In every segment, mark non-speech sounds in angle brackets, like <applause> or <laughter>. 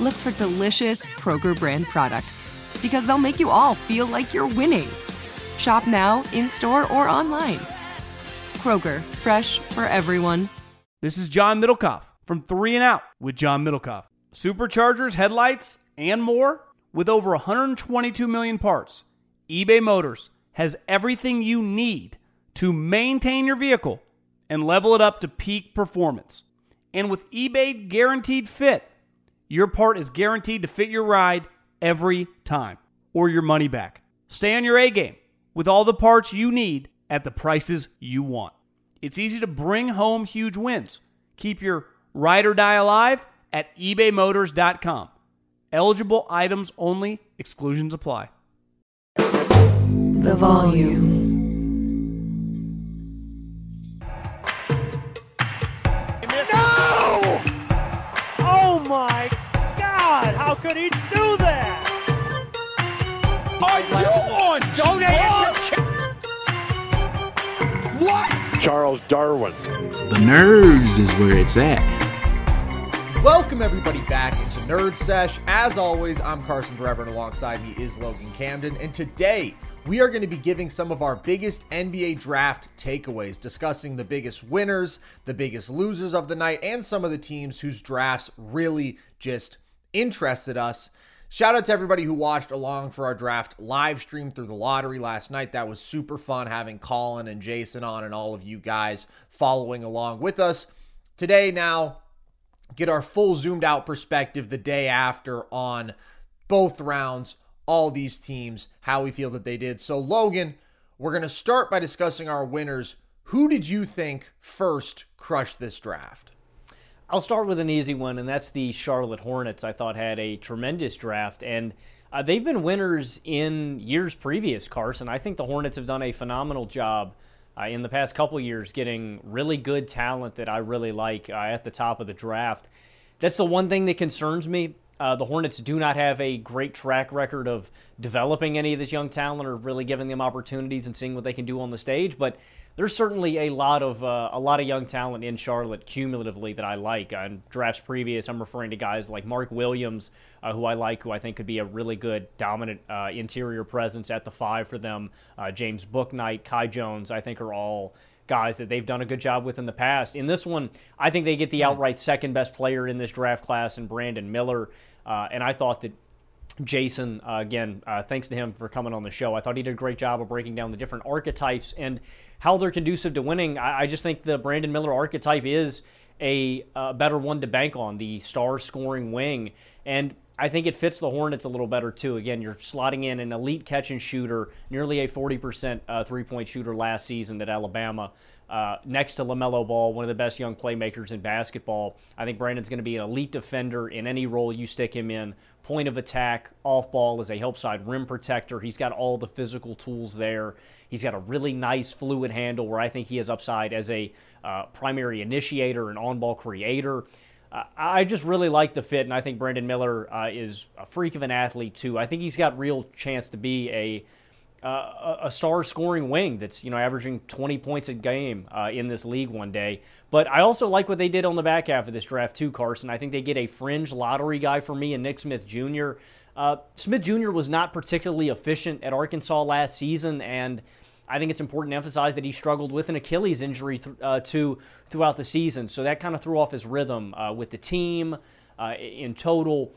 look for delicious Kroger brand products because they'll make you all feel like you're winning. Shop now, in store, or online. Kroger, fresh for everyone. This is John Middlekauff from Three and Out with John Middlekauff. Superchargers, headlights, and more with over 122 million parts. eBay Motors has everything you need to maintain your vehicle and level it up to peak performance. And with eBay Guaranteed Fit, your part is guaranteed to fit your ride every time or your money back. Stay on your A game with all the parts you need at the prices you want. It's easy to bring home huge wins. Keep your ride or die alive at ebaymotors.com. Eligible items only, exclusions apply. The volume. Could he do that? Are you on Donate What? Charles Darwin. The nerves is where it's at. Welcome everybody back into Nerd Sesh. As always, I'm Carson Brever, and alongside me is Logan Camden. And today we are going to be giving some of our biggest NBA draft takeaways, discussing the biggest winners, the biggest losers of the night, and some of the teams whose drafts really just interested us. Shout out to everybody who watched along for our draft live stream through the lottery last night. That was super fun having Colin and Jason on and all of you guys following along with us. Today, now, get our full zoomed out perspective the day after on both rounds, all these teams, how we feel that they did. So, Logan, we're going to start by discussing our winners. Who did you think first crushed this draft? I'll start with an easy one, and that's the Charlotte Hornets. I thought had a tremendous draft, and uh, they've been winners in years previous. Carson, I think the Hornets have done a phenomenal job uh, in the past couple years getting really good talent that I really like uh, at the top of the draft. That's the one thing that concerns me. Uh, the Hornets do not have a great track record of developing any of this young talent or really giving them opportunities and seeing what they can do on the stage, but there's certainly a lot of uh, a lot of young talent in Charlotte cumulatively that I like. On drafts previous, I'm referring to guys like Mark Williams, uh, who I like, who I think could be a really good dominant uh, interior presence at the five for them. Uh, James Bouknight, Kai Jones, I think are all guys that they've done a good job with in the past. In this one, I think they get the outright second best player in this draft class in Brandon Miller, uh, and I thought that Jason, uh, again, uh, thanks to him for coming on the show. I thought he did a great job of breaking down the different archetypes and how they're conducive to winning. I, I just think the Brandon Miller archetype is a better one to bank on, the star scoring wing. And I think it fits the Hornets a little better, too. Again, you're slotting in an elite catch and shooter, nearly a 40% uh, three point shooter last season at Alabama. Uh, next to LaMelo Ball, one of the best young playmakers in basketball. I think Brandon's going to be an elite defender in any role you stick him in. Point of attack, off ball as a help side rim protector. He's got all the physical tools there. He's got a really nice fluid handle where I think he has upside as a uh, primary initiator and on ball creator. Uh, I just really like the fit, and I think Brandon Miller uh, is a freak of an athlete too. I think he's got real chance to be a uh, a star scoring wing that's you know averaging 20 points a game uh, in this league one day. But I also like what they did on the back half of this draft too, Carson. I think they get a fringe lottery guy for me and Nick Smith Jr. Uh, Smith Jr. was not particularly efficient at Arkansas last season, and I think it's important to emphasize that he struggled with an Achilles injury th- uh, too throughout the season. So that kind of threw off his rhythm uh, with the team uh, in total,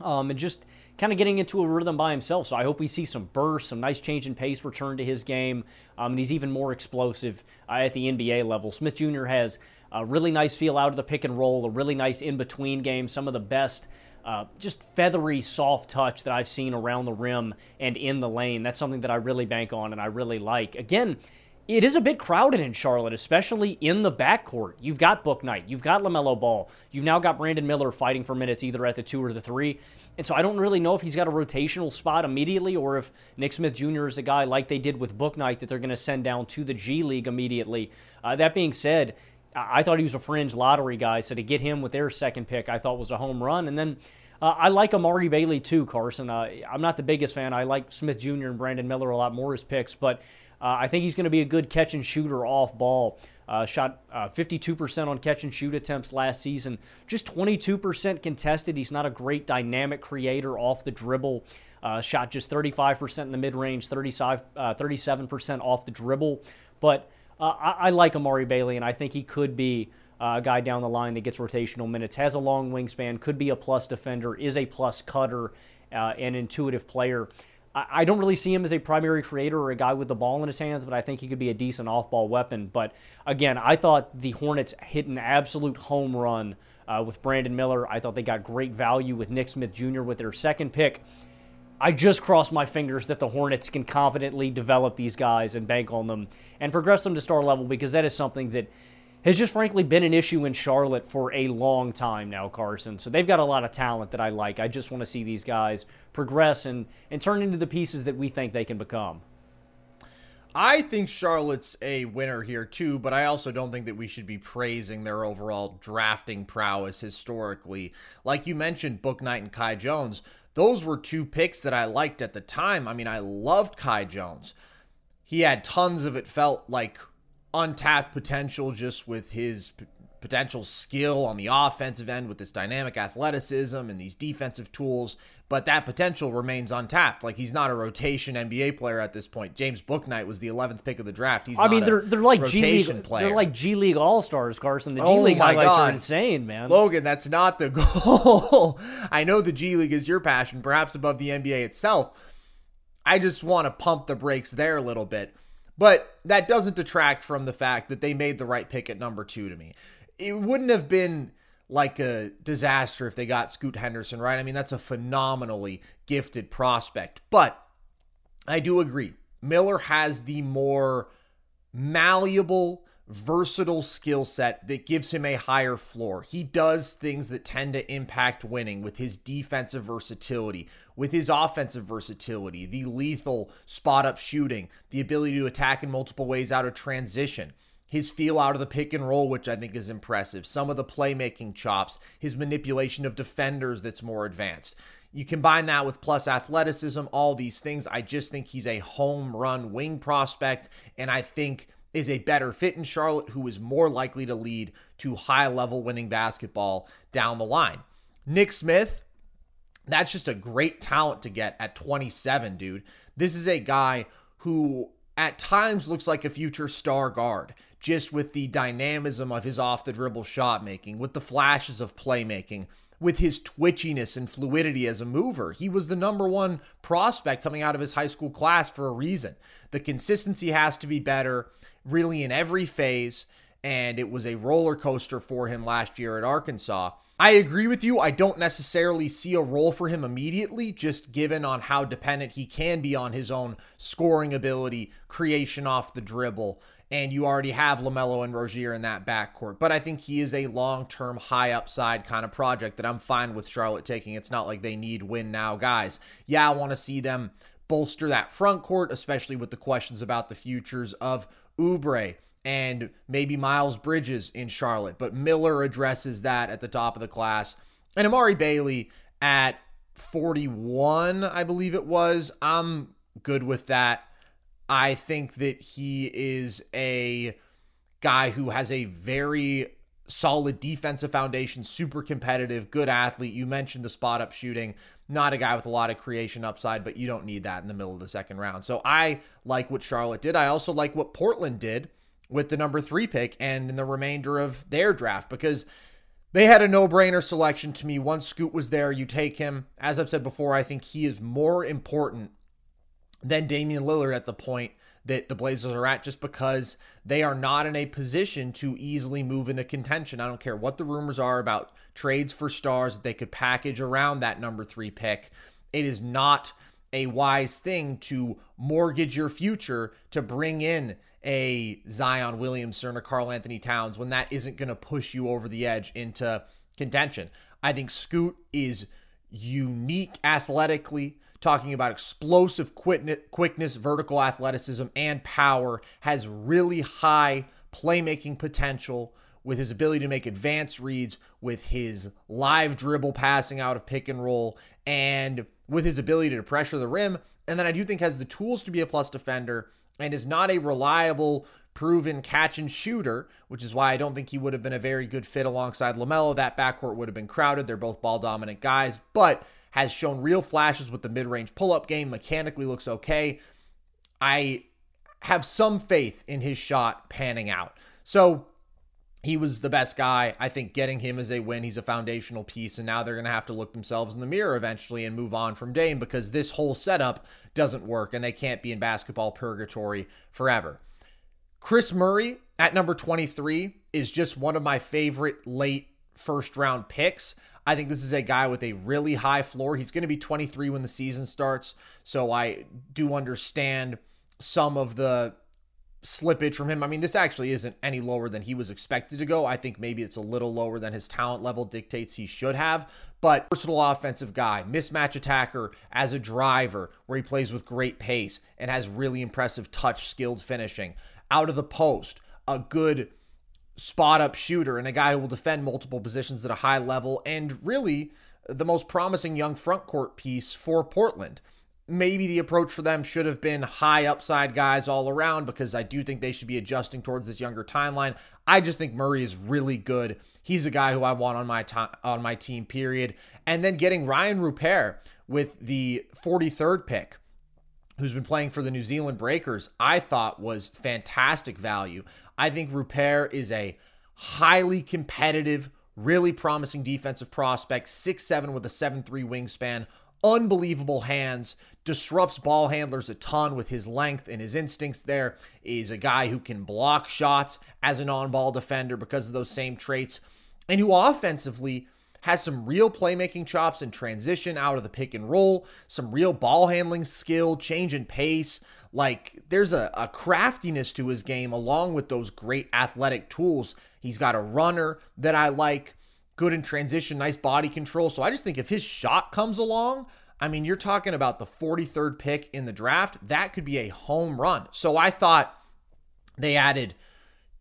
um, and just kind of getting into a rhythm by himself. So I hope we see some bursts, some nice change in pace return to his game. Um, and he's even more explosive uh, at the NBA level. Smith Jr. has a really nice feel out of the pick and roll, a really nice in between game, some of the best. Uh, just feathery, soft touch that I've seen around the rim and in the lane. That's something that I really bank on and I really like. Again, it is a bit crowded in Charlotte, especially in the backcourt. You've got Bouknight, you've got LaMelo Ball, you've now got Brandon Miller fighting for minutes either at the two or the three. And so I don't really know if he's got a rotational spot immediately or if Nick Smith Jr. is a guy like they did with Bouknight that they're going to send down to the G League immediately. Uh, that being said, I thought he was a fringe lottery guy, so to get him with their second pick, I thought was a home run. And then uh, I like Amari Bailey too, Carson. Uh, I'm not the biggest fan. I like Smith Jr. and Brandon Miller a lot more as picks, but uh, I think he's going to be a good catch and shooter off ball. Uh, shot uh, 52% on catch and shoot attempts last season, just 22% contested. He's not a great dynamic creator off the dribble. Uh, shot just 35% in the mid range, 37% uh, off the dribble. But uh, I, I, like Amari Bailey, and I think he could be uh, a guy down the line that gets rotational minutes, has a long wingspan, could be a plus defender, is a plus cutter, an intuitive player. I don't really see him as a primary creator or a guy with the ball in his hands, but I think he could be a decent off ball weapon. But again, I thought the Hornets hit an absolute home run uh, with Brandon Miller. I thought they got great value with Nick Smith Jr. with their second pick. I just cross my fingers that the Hornets can competently develop these guys and bank on them and progress them to star level because that is something that has just frankly been an issue in Charlotte for a long time now, Carson. So they've got a lot of talent that I like. I just want to see these guys progress and, and turn into the pieces that we think they can become. I think Charlotte's a winner here too, but I also don't think that we should be praising their overall drafting prowess historically. Like you mentioned, Bouknight and Kai Jones, those were two picks that I liked at the time. I mean, I loved Kai Jones. He had tons of it felt like untapped potential just with his p- potential skill on the offensive end with this dynamic athleticism and these defensive tools, but that potential remains untapped. Like he's not a rotation NBA player at this point. James Bouknight was the 11th pick of the draft. He's I mean, they're they're like G League player. They're like G League All Stars, Carson. The G oh League highlights God. are insane, man. Logan, that's not the <laughs> goal. I know the G League is your passion, perhaps above the NBA itself. I just want to pump the brakes there a little bit. But that doesn't detract from the fact that they made the right pick at number two to me. It wouldn't have been like a disaster if they got Scoot Henderson, right? I mean, that's a phenomenally gifted prospect. But I do agree. Miller has the more malleable, versatile skill set that gives him a higher floor. He does things that tend to impact winning with his defensive versatility, with his offensive versatility, the lethal spot up shooting, the ability to attack in multiple ways out of transition, his feel out of the pick and roll, which I think is impressive, some of the playmaking chops, his manipulation of defenders that's more advanced. You combine that with plus athleticism, all these things. I just think he's a home run wing prospect, and I think is a better fit in Charlotte, who is more likely to lead to high level winning basketball down the line. Nick Smith, that's just a great talent to get at 27, dude. This is a guy who at times looks like a future star guard, just with the dynamism of his off the dribble shot making, with the flashes of playmaking, with his twitchiness and fluidity as a mover. He was the number one prospect coming out of his high school class for a reason. The consistency has to be better, really, in every phase. And it was a roller coaster for him last year at Arkansas. I agree with you. I don't necessarily see a role for him immediately, just given on how dependent he can be on his own scoring ability, creation off the dribble. And you already have LaMelo and Rozier in that backcourt. But I think he is a long term, high upside kind of project that I'm fine with Charlotte taking. It's not like they need win now guys. Yeah, I want to see them bolster that front court, especially with the questions about the futures of Oubre and maybe Miles Bridges in Charlotte, but Miller addresses that at the top of the class. And Amari Bailey at 41, I believe it was. I'm good with that. I think that he is a guy who has a very solid defensive foundation, super competitive, good athlete. You mentioned the spot up shooting, not a guy with a lot of creation upside, but you don't need that in the middle of the second round. So I like what Charlotte did. I also like what Portland did with the number three pick and in the remainder of their draft because they had a no brainer selection to me. Once Scoot was there, you take him. As I've said before, I think he is more important than Damian Lillard at the point that the Blazers are at just because they are not in a position to easily move into contention. I don't care what the rumors are about trades for stars that they could package around that number three pick. It is not a wise thing to mortgage your future to bring in a Zion Williamson or Karl Anthony Towns when that isn't going to push you over the edge into contention. I think Scoot is unique athletically, talking about explosive quickness, vertical athleticism, and power, has really high playmaking potential with his ability to make advanced reads, with his live dribble passing out of pick and roll, and with his ability to pressure the rim. And then I do think has the tools to be a plus defender and is not a reliable, proven catch and shooter, which is why I don't think he would have been a very good fit alongside LaMelo. That backcourt would have been crowded. They're both ball dominant guys, but has shown real flashes with the mid range pull up game. Mechanically looks okay. I have some faith in his shot panning out. So he was the best guy. I think getting him is a win, he's a foundational piece. And now they're going to have to look themselves in the mirror eventually and move on from Dame because this whole setup doesn't work and they can't be in basketball purgatory forever. Kris Murray at number 23 is just one of my favorite late first round picks. I think this is a guy with a really high floor. He's going to be 23 when the season starts. So I do understand some of the slippage from him. I mean, this actually isn't any lower than he was expected to go. I think maybe it's a little lower than his talent level dictates he should have. But versatile offensive guy, mismatch attacker as a driver, where he plays with great pace and has really impressive touch skilled finishing. Out of the post, a good spot up shooter and a guy who will defend multiple positions at a high level, and really the most promising young front court piece for Portland maybe the approach for them should have been high upside guys all around because I do think they should be adjusting towards this younger timeline. I just think Murray is really good. He's a guy who I want on my to- on my team period. And then getting Rayan Rupert with the 43rd pick who's been playing for the New Zealand Breakers, I thought was fantastic value. I think Rupert is a highly competitive, really promising defensive prospect, six seven with a 7'3 wingspan, unbelievable hands, disrupts ball handlers a ton with his length and his instincts there. Is a guy who can block shots as an on ball defender because of those same traits, and who offensively has some real playmaking chops and transition out of the pick and roll, some real ball handling skill, change in pace. Like there's a, a craftiness to his game along with those great athletic tools. He's got a runner that I like good in transition, nice body control. So I just think if his shot comes along, I mean, you're talking about the 43rd pick in the draft. That could be a home run. So I thought they added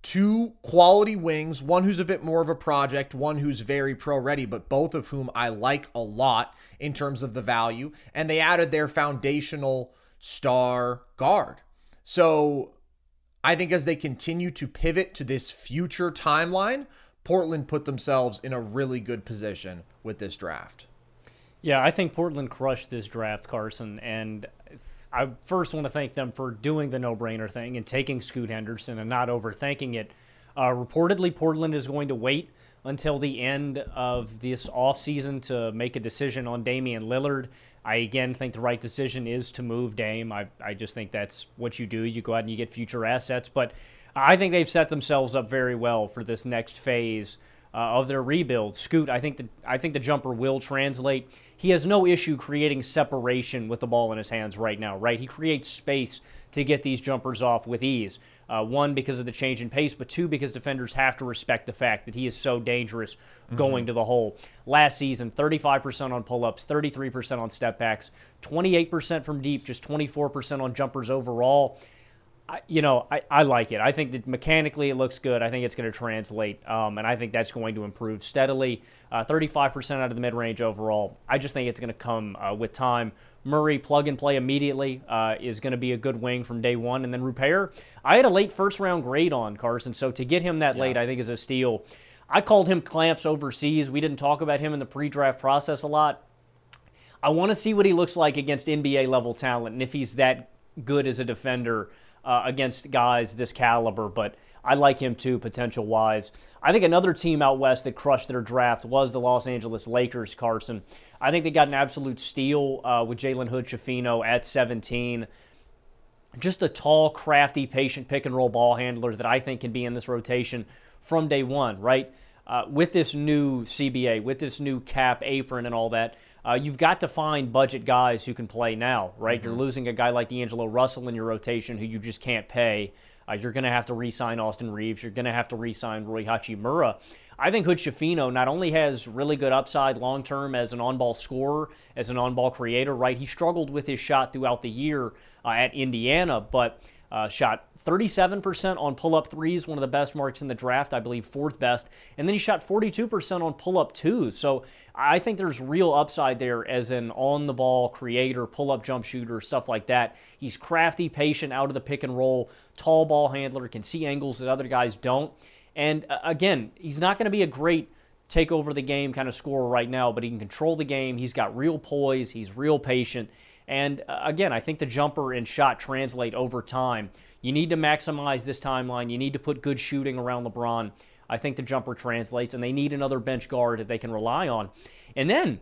two quality wings, one who's a bit more of a project, one who's very pro ready, but both of whom I like a lot in terms of the value. And they added their foundational star guard. So I think as they continue to pivot to this future timeline, Portland put themselves in a really good position with this draft. Yeah, I think Portland crushed this draft, Carson, and I first want to thank them for doing the no-brainer thing and taking Scoot Henderson and not overthinking it. Uh, reportedly, Portland is going to wait until the end of this offseason to make a decision on Damian Lillard. I again think the right decision is to move Dame. I, I just think that's what you do. You go out and you get future assets. But I think they've set themselves up very well for this next phase uh, of their rebuild. Scoot, I think the I think the jumper will translate. He has no issue creating separation with the ball in his hands right now. Right, he creates space to get these jumpers off with ease. Uh, one because of the change in pace, but two because defenders have to respect the fact that he is so dangerous mm-hmm. going to the hole. Last season, 35% on pull-ups, 33% on step backs, 28% from deep, just 24% on jumpers overall. I, you know, I, I like it. I think that mechanically it looks good. I think it's going to translate, um, and I think that's going to improve steadily. Uh, 35% out of the mid range overall. I just think it's going to come uh, with time. Murray, plug and play immediately, uh, is going to be a good wing from day one. And then Rupert, I had a late first round grade on Carson, so to get him that yeah. late, I think is a steal. I called him clamps overseas. We didn't talk about him in the pre draft process a lot. I want to see what he looks like against NBA level talent and if he's that good as a defender uh, against guys this caliber, but I like him too, potential wise. I think another team out west that crushed their draft was the Los Angeles Lakers, Carson. I think they got an absolute steal uh, with Jalen Hood Schifino at 17. Just a tall, crafty, patient pick and roll ball handler that I think can be in this rotation from day one, right? Uh, with this new CBA, with this new cap apron and all that, uh, you've got to find budget guys who can play now, right? Mm-hmm. You're losing a guy like D'Angelo Russell in your rotation who you just can't pay. Uh, you're going to have to re sign Austin Reaves. You're going to have to re sign Rui Hachimura. I think Hood Schifino not only has really good upside long term as an on ball scorer, as an on ball creator, right? He struggled with his shot throughout the year uh, at Indiana, but uh, shot 37% on pull up threes, one of the best marks in the draft, I believe fourth best. And then he shot 42% on pull up twos. So I think there's real upside there as an on the ball creator, pull up jump shooter, stuff like that. He's crafty, patient, out of the pick and roll, tall ball handler, can see angles that other guys don't. And uh, again, he's not going to be a great take over the game kind of scorer right now, but he can control the game. He's got real poise, he's real patient. And uh, again, I think the jumper and shot translate over time. You need to maximize this timeline. You need to put good shooting around LeBron. I think the jumper translates, and they need another bench guard that they can rely on. And then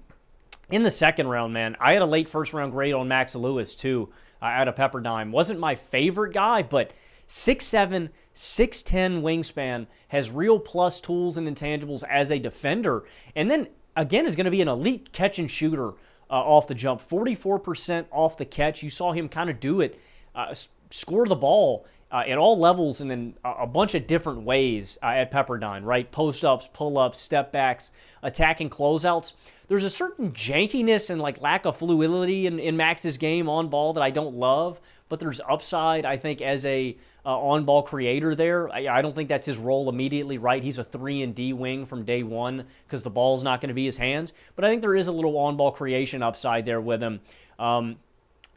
in the second round, man, I had a late first round grade on Max Lewis, too, uh, out of Pepperdine. Wasn't my favorite guy, but 6'7, 6'10 wingspan, has real plus tools and intangibles as a defender. And then, again, is going to be an elite catch and shooter uh, off the jump. 44% off the catch. You saw him kind of do it. Uh, score the ball uh, at all levels and in a, bunch of different ways uh, at Pepperdine, right? Post ups, pull ups, step backs, attacking closeouts. There's a certain jankiness and like lack of fluidity in, in Max's game on ball that I don't love, but there's upside, I think, as a uh, on ball creator there. I, I, don't think that's his role immediately, right? He's a 3 and D wing from day one because the ball's not going to be his hands, but I think there is a little on ball creation upside there with him. Um,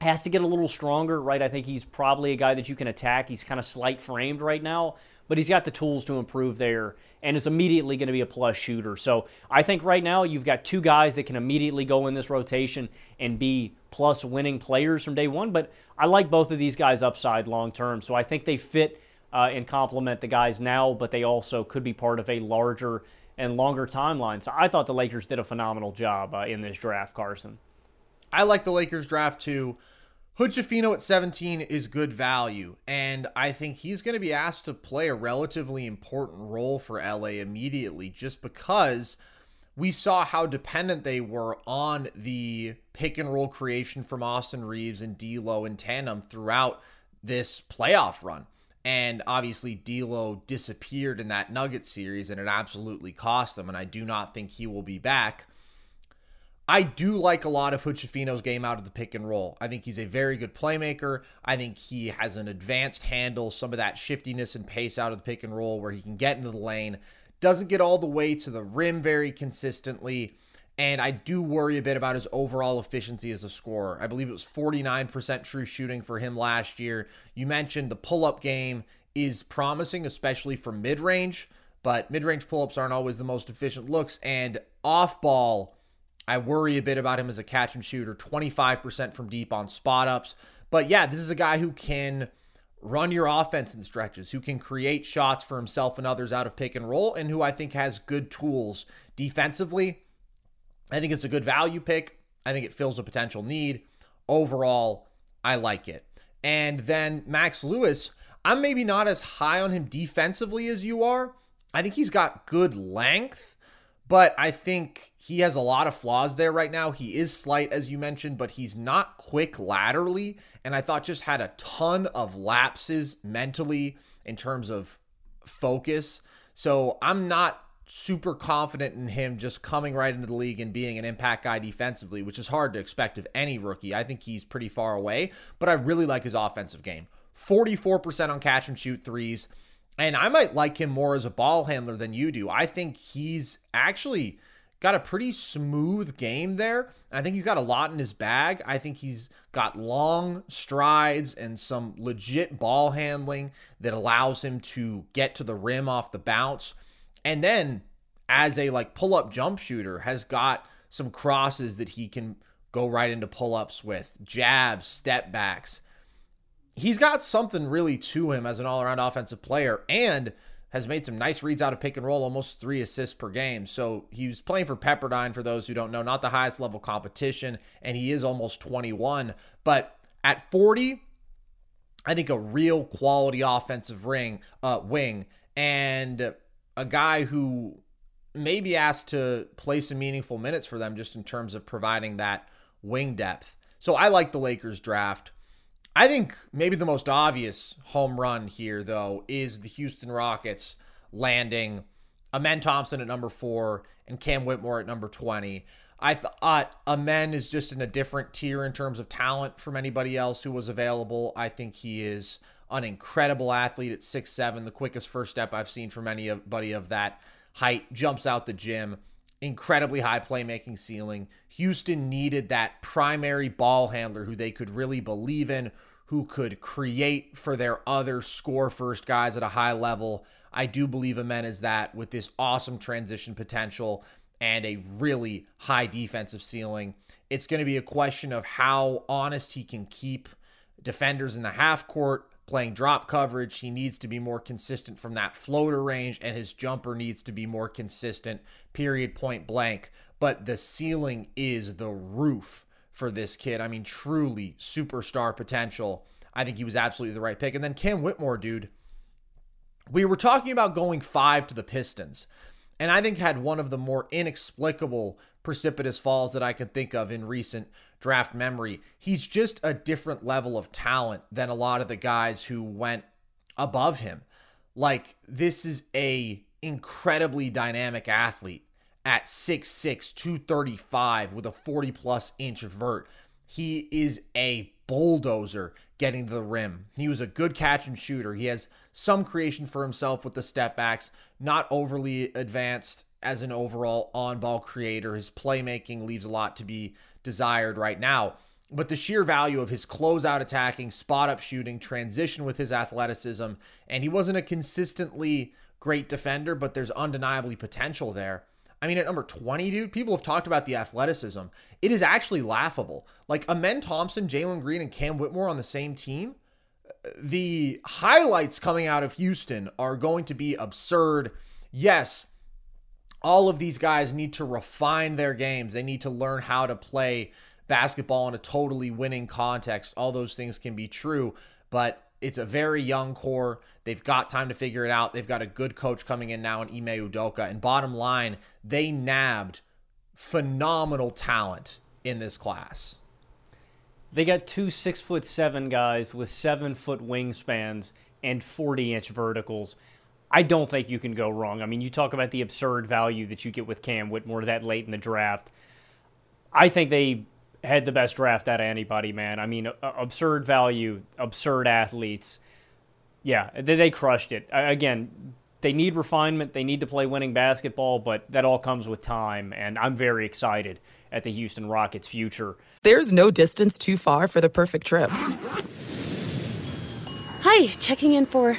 has to get a little stronger, right? I think he's probably a guy that you can attack. He's kind of slight framed right now, but he's got the tools to improve there and is immediately going to be a plus shooter. So I think right now you've got two guys that can immediately go in this rotation and be plus winning players from day one. But I like both of these guys upside long term. So I think they fit uh, and complement the guys now, but they also could be part of a larger and longer timeline. So I thought the Lakers did a phenomenal job uh, in this draft, Carson. I like the Lakers draft too. Hood at 17 is good value, and I think he's going to be asked to play a relatively important role for LA immediately just because we saw how dependent they were on the pick and roll creation from Austin Reaves and D'Lo in tandem throughout this playoff run. And obviously, D'Lo disappeared in that Nugget series, and it absolutely cost them. And I do not think he will be back. I do like a lot of Hood Schifino's game out of the pick and roll. I think he's a very good playmaker. I think he has an advanced handle, some of that shiftiness and pace out of the pick and roll where he can get into the lane. Doesn't get all the way to the rim very consistently. And I do worry a bit about his overall efficiency as a scorer. I believe it was 49% true shooting for him last year. You mentioned the pull up game is promising, especially for mid range, but mid range pull ups aren't always the most efficient looks. And off ball, I worry a bit about him as a catch and shooter, 25% from deep on spot ups. But yeah, this is a guy who can run your offense in stretches, who can create shots for himself and others out of pick and roll, and who I think has good tools defensively. I think it's a good value pick. I think it fills a potential need. Overall, I like it. And then Max Lewis, I'm maybe not as high on him defensively as you are. I think he's got good length, but I think he has a lot of flaws there right now. He is slight, as you mentioned, but he's not quick laterally. And I thought just had a ton of lapses mentally in terms of focus. So I'm not super confident in him just coming right into the league and being an impact guy defensively, which is hard to expect of any rookie. I think he's pretty far away, but I really like his offensive game. 44% on catch and shoot threes. And I might like him more as a ball handler than you do. I think he's actually got a pretty smooth game there. I think he's got a lot in his bag. I think he's got long strides and some legit ball handling that allows him to get to the rim off the bounce. And then as a like pull-up jump shooter has got some crosses that he can go right into pull-ups with, jabs, step backs. He's got something really to him as an all-around offensive player and has made some nice reads out of pick and roll, almost three assists per game. So he was playing for Pepperdine, for those who don't know, not the highest level competition, and he is almost 21. But at 40, I think a real quality offensive ring uh, wing and a guy who may be asked to play some meaningful minutes for them just in terms of providing that wing depth. So I like the Lakers draft. I think maybe the most obvious home run here, though, is the Houston Rockets landing Amen Thompson at number four and Cam Whitmore at number 20. I thought Amen is just in a different tier in terms of talent from anybody else who was available. I think he is an incredible athlete at six seven, the quickest first step I've seen from anybody of that height, jumps out the gym, incredibly high playmaking ceiling. Houston needed that primary ball handler who they could really believe in, who could create for their other score first guys at a high level. I do believe Amen is that with this awesome transition potential and a really high defensive ceiling. It's going to be a question of how honest he can keep defenders in the half court playing drop coverage. He needs to be more consistent from that floater range, and his jumper needs to be more consistent, period, point blank. But the ceiling is the roof for this kid. I mean, truly superstar potential. I think he was absolutely the right pick. And then Cam Whitmore, dude, we were talking about going five to the Pistons, and I think had one of the more inexplicable precipitous falls that I could think of in recent draft memory. He's just a different level of talent than a lot of the guys who went above him. Like this is a incredibly dynamic athlete at 6'6, 235 with a 40 plus inch vert. He is a bulldozer getting to the rim. He was a good catch and shooter. He has some creation for himself with the step backs, not overly advanced as an overall on ball creator. His playmaking leaves a lot to be desired right now. But the sheer value of his closeout attacking, spot up shooting, transition with his athleticism, and he wasn't a consistently great defender, but there's undeniably potential there. I mean, at number 20, dude, people have talked about the athleticism. It is actually laughable. Like Amen Thompson, Jalen Green, and Cam Whitmore on the same team. The highlights coming out of Houston are going to be absurd. Yes, all of these guys need to refine their games. They need to learn how to play basketball in a totally winning context. All those things can be true, but it's a very young core. They've got time to figure it out. They've got a good coach coming in now in Ime Udoka. And bottom line, they nabbed phenomenal talent in this class. They got two six foot seven guys with seven foot wingspans and 40 inch verticals. I don't think you can go wrong. I mean, you talk about the absurd value that you get with Cam Whitmore that late in the draft. I think they had the best draft out of anybody, man. I mean, absurd value, absurd athletes. Yeah, they, they crushed it. Again, they need refinement. They need to play winning basketball, but that all comes with time. And I'm very excited at the Houston Rockets' future. There's no distance too far for the perfect trip. Hi, checking in for.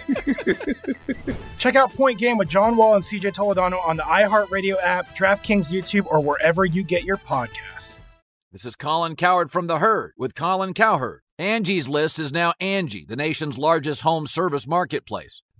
Check out Point Game with John Wall and CJ Toledano on the iHeartRadio app, DraftKings YouTube, or wherever you get your podcasts. This is Colin Cowherd from The Herd with Colin Cowherd. Angie's List is now Angie, the nation's largest home service marketplace.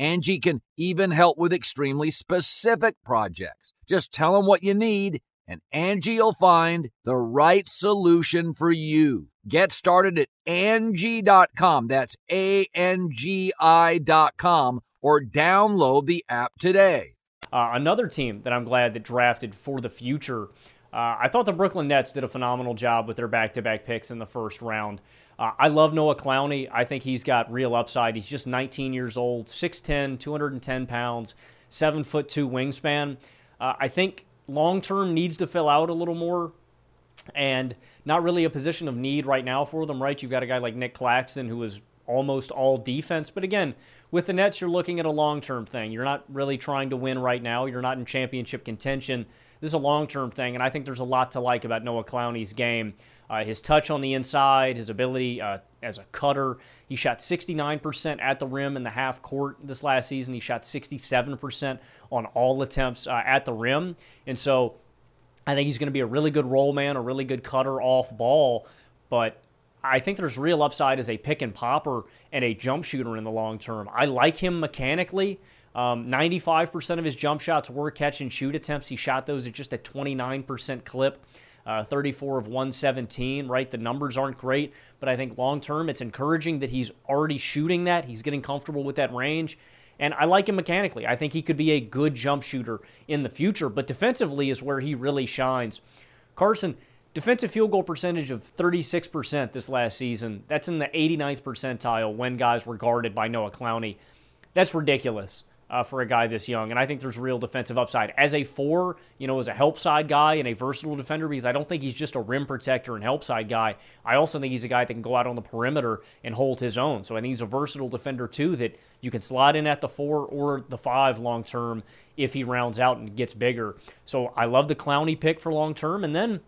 Angie can even help with extremely specific projects. Just tell them what you need, and Angie'll find the right solution for you. Get started at Angie.com. That's A N G I.com or download the app today. Uh, another team that I'm glad that drafted for the future. Uh, I thought the Brooklyn Nets did a phenomenal job with their back to back picks in the first round. Uh, I love Noah Clowney. I think he's got real upside. He's just 19 years old, 6'10, 210 pounds, 7 foot 2 wingspan. Uh, I think long term needs to fill out a little more and not really a position of need right now for them, right? You've got a guy like Nick Claxton who is almost all defense. But again, with the Nets, you're looking at a long term thing. You're not really trying to win right now, you're not in championship contention. This is a long term thing, and I think there's a lot to like about Noah Clowney's game. Uh, his touch on the inside, his ability uh, as a cutter. He shot 69% at the rim in the half court this last season. He shot 67% on all attempts uh, at the rim. And so I think he's going to be a really good roll man, a really good cutter off ball. But I think there's real upside as a pick and popper and a jump shooter in the long term. I like him mechanically. Um, 95% of his jump shots were catch and shoot attempts. He shot those at just a 29% clip uh, 34 of 117, right? The numbers aren't great, but I think long term it's encouraging that he's already shooting that. He's getting comfortable with that range. And I like him mechanically. I think he could be a good jump shooter in the future, but defensively is where he really shines. Carson, defensive field goal percentage of 36% this last season. That's in the 89th percentile when guys were guarded by Noah Clowney. That's ridiculous uh, for a guy this young. And I think there's real defensive upside. As a four, you know, as a help side guy and a versatile defender, because I don't think he's just a rim protector and help side guy. I also think he's a guy that can go out on the perimeter and hold his own. So I think he's a versatile defender, too, that you can slide in at the four or the five long term if he rounds out and gets bigger. So I love the Clowney pick for long term. And then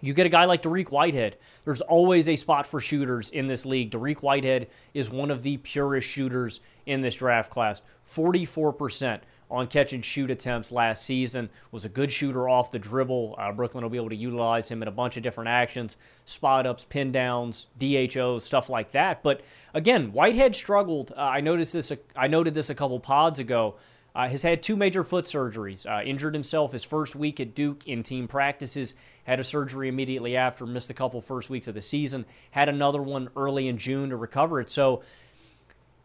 you get a guy like Dariq Whitehead. There's always a spot for shooters in this league. Dariq Whitehead is one of the purest shooters in this draft class. 44% on catch and shoot attempts last season. Was a good shooter off the dribble. Uh, Brooklyn will be able to utilize him in a bunch of different actions, spot ups, pin downs, DHOs, stuff like that. But again, Whitehead struggled. Uh, I noticed this. I noted this a couple pods ago. Uh, has had two major foot surgeries. Uh, injured himself his first week at Duke in team practices. Had a surgery immediately after. Missed a couple first weeks of the season. Had another one early in June to recover it. So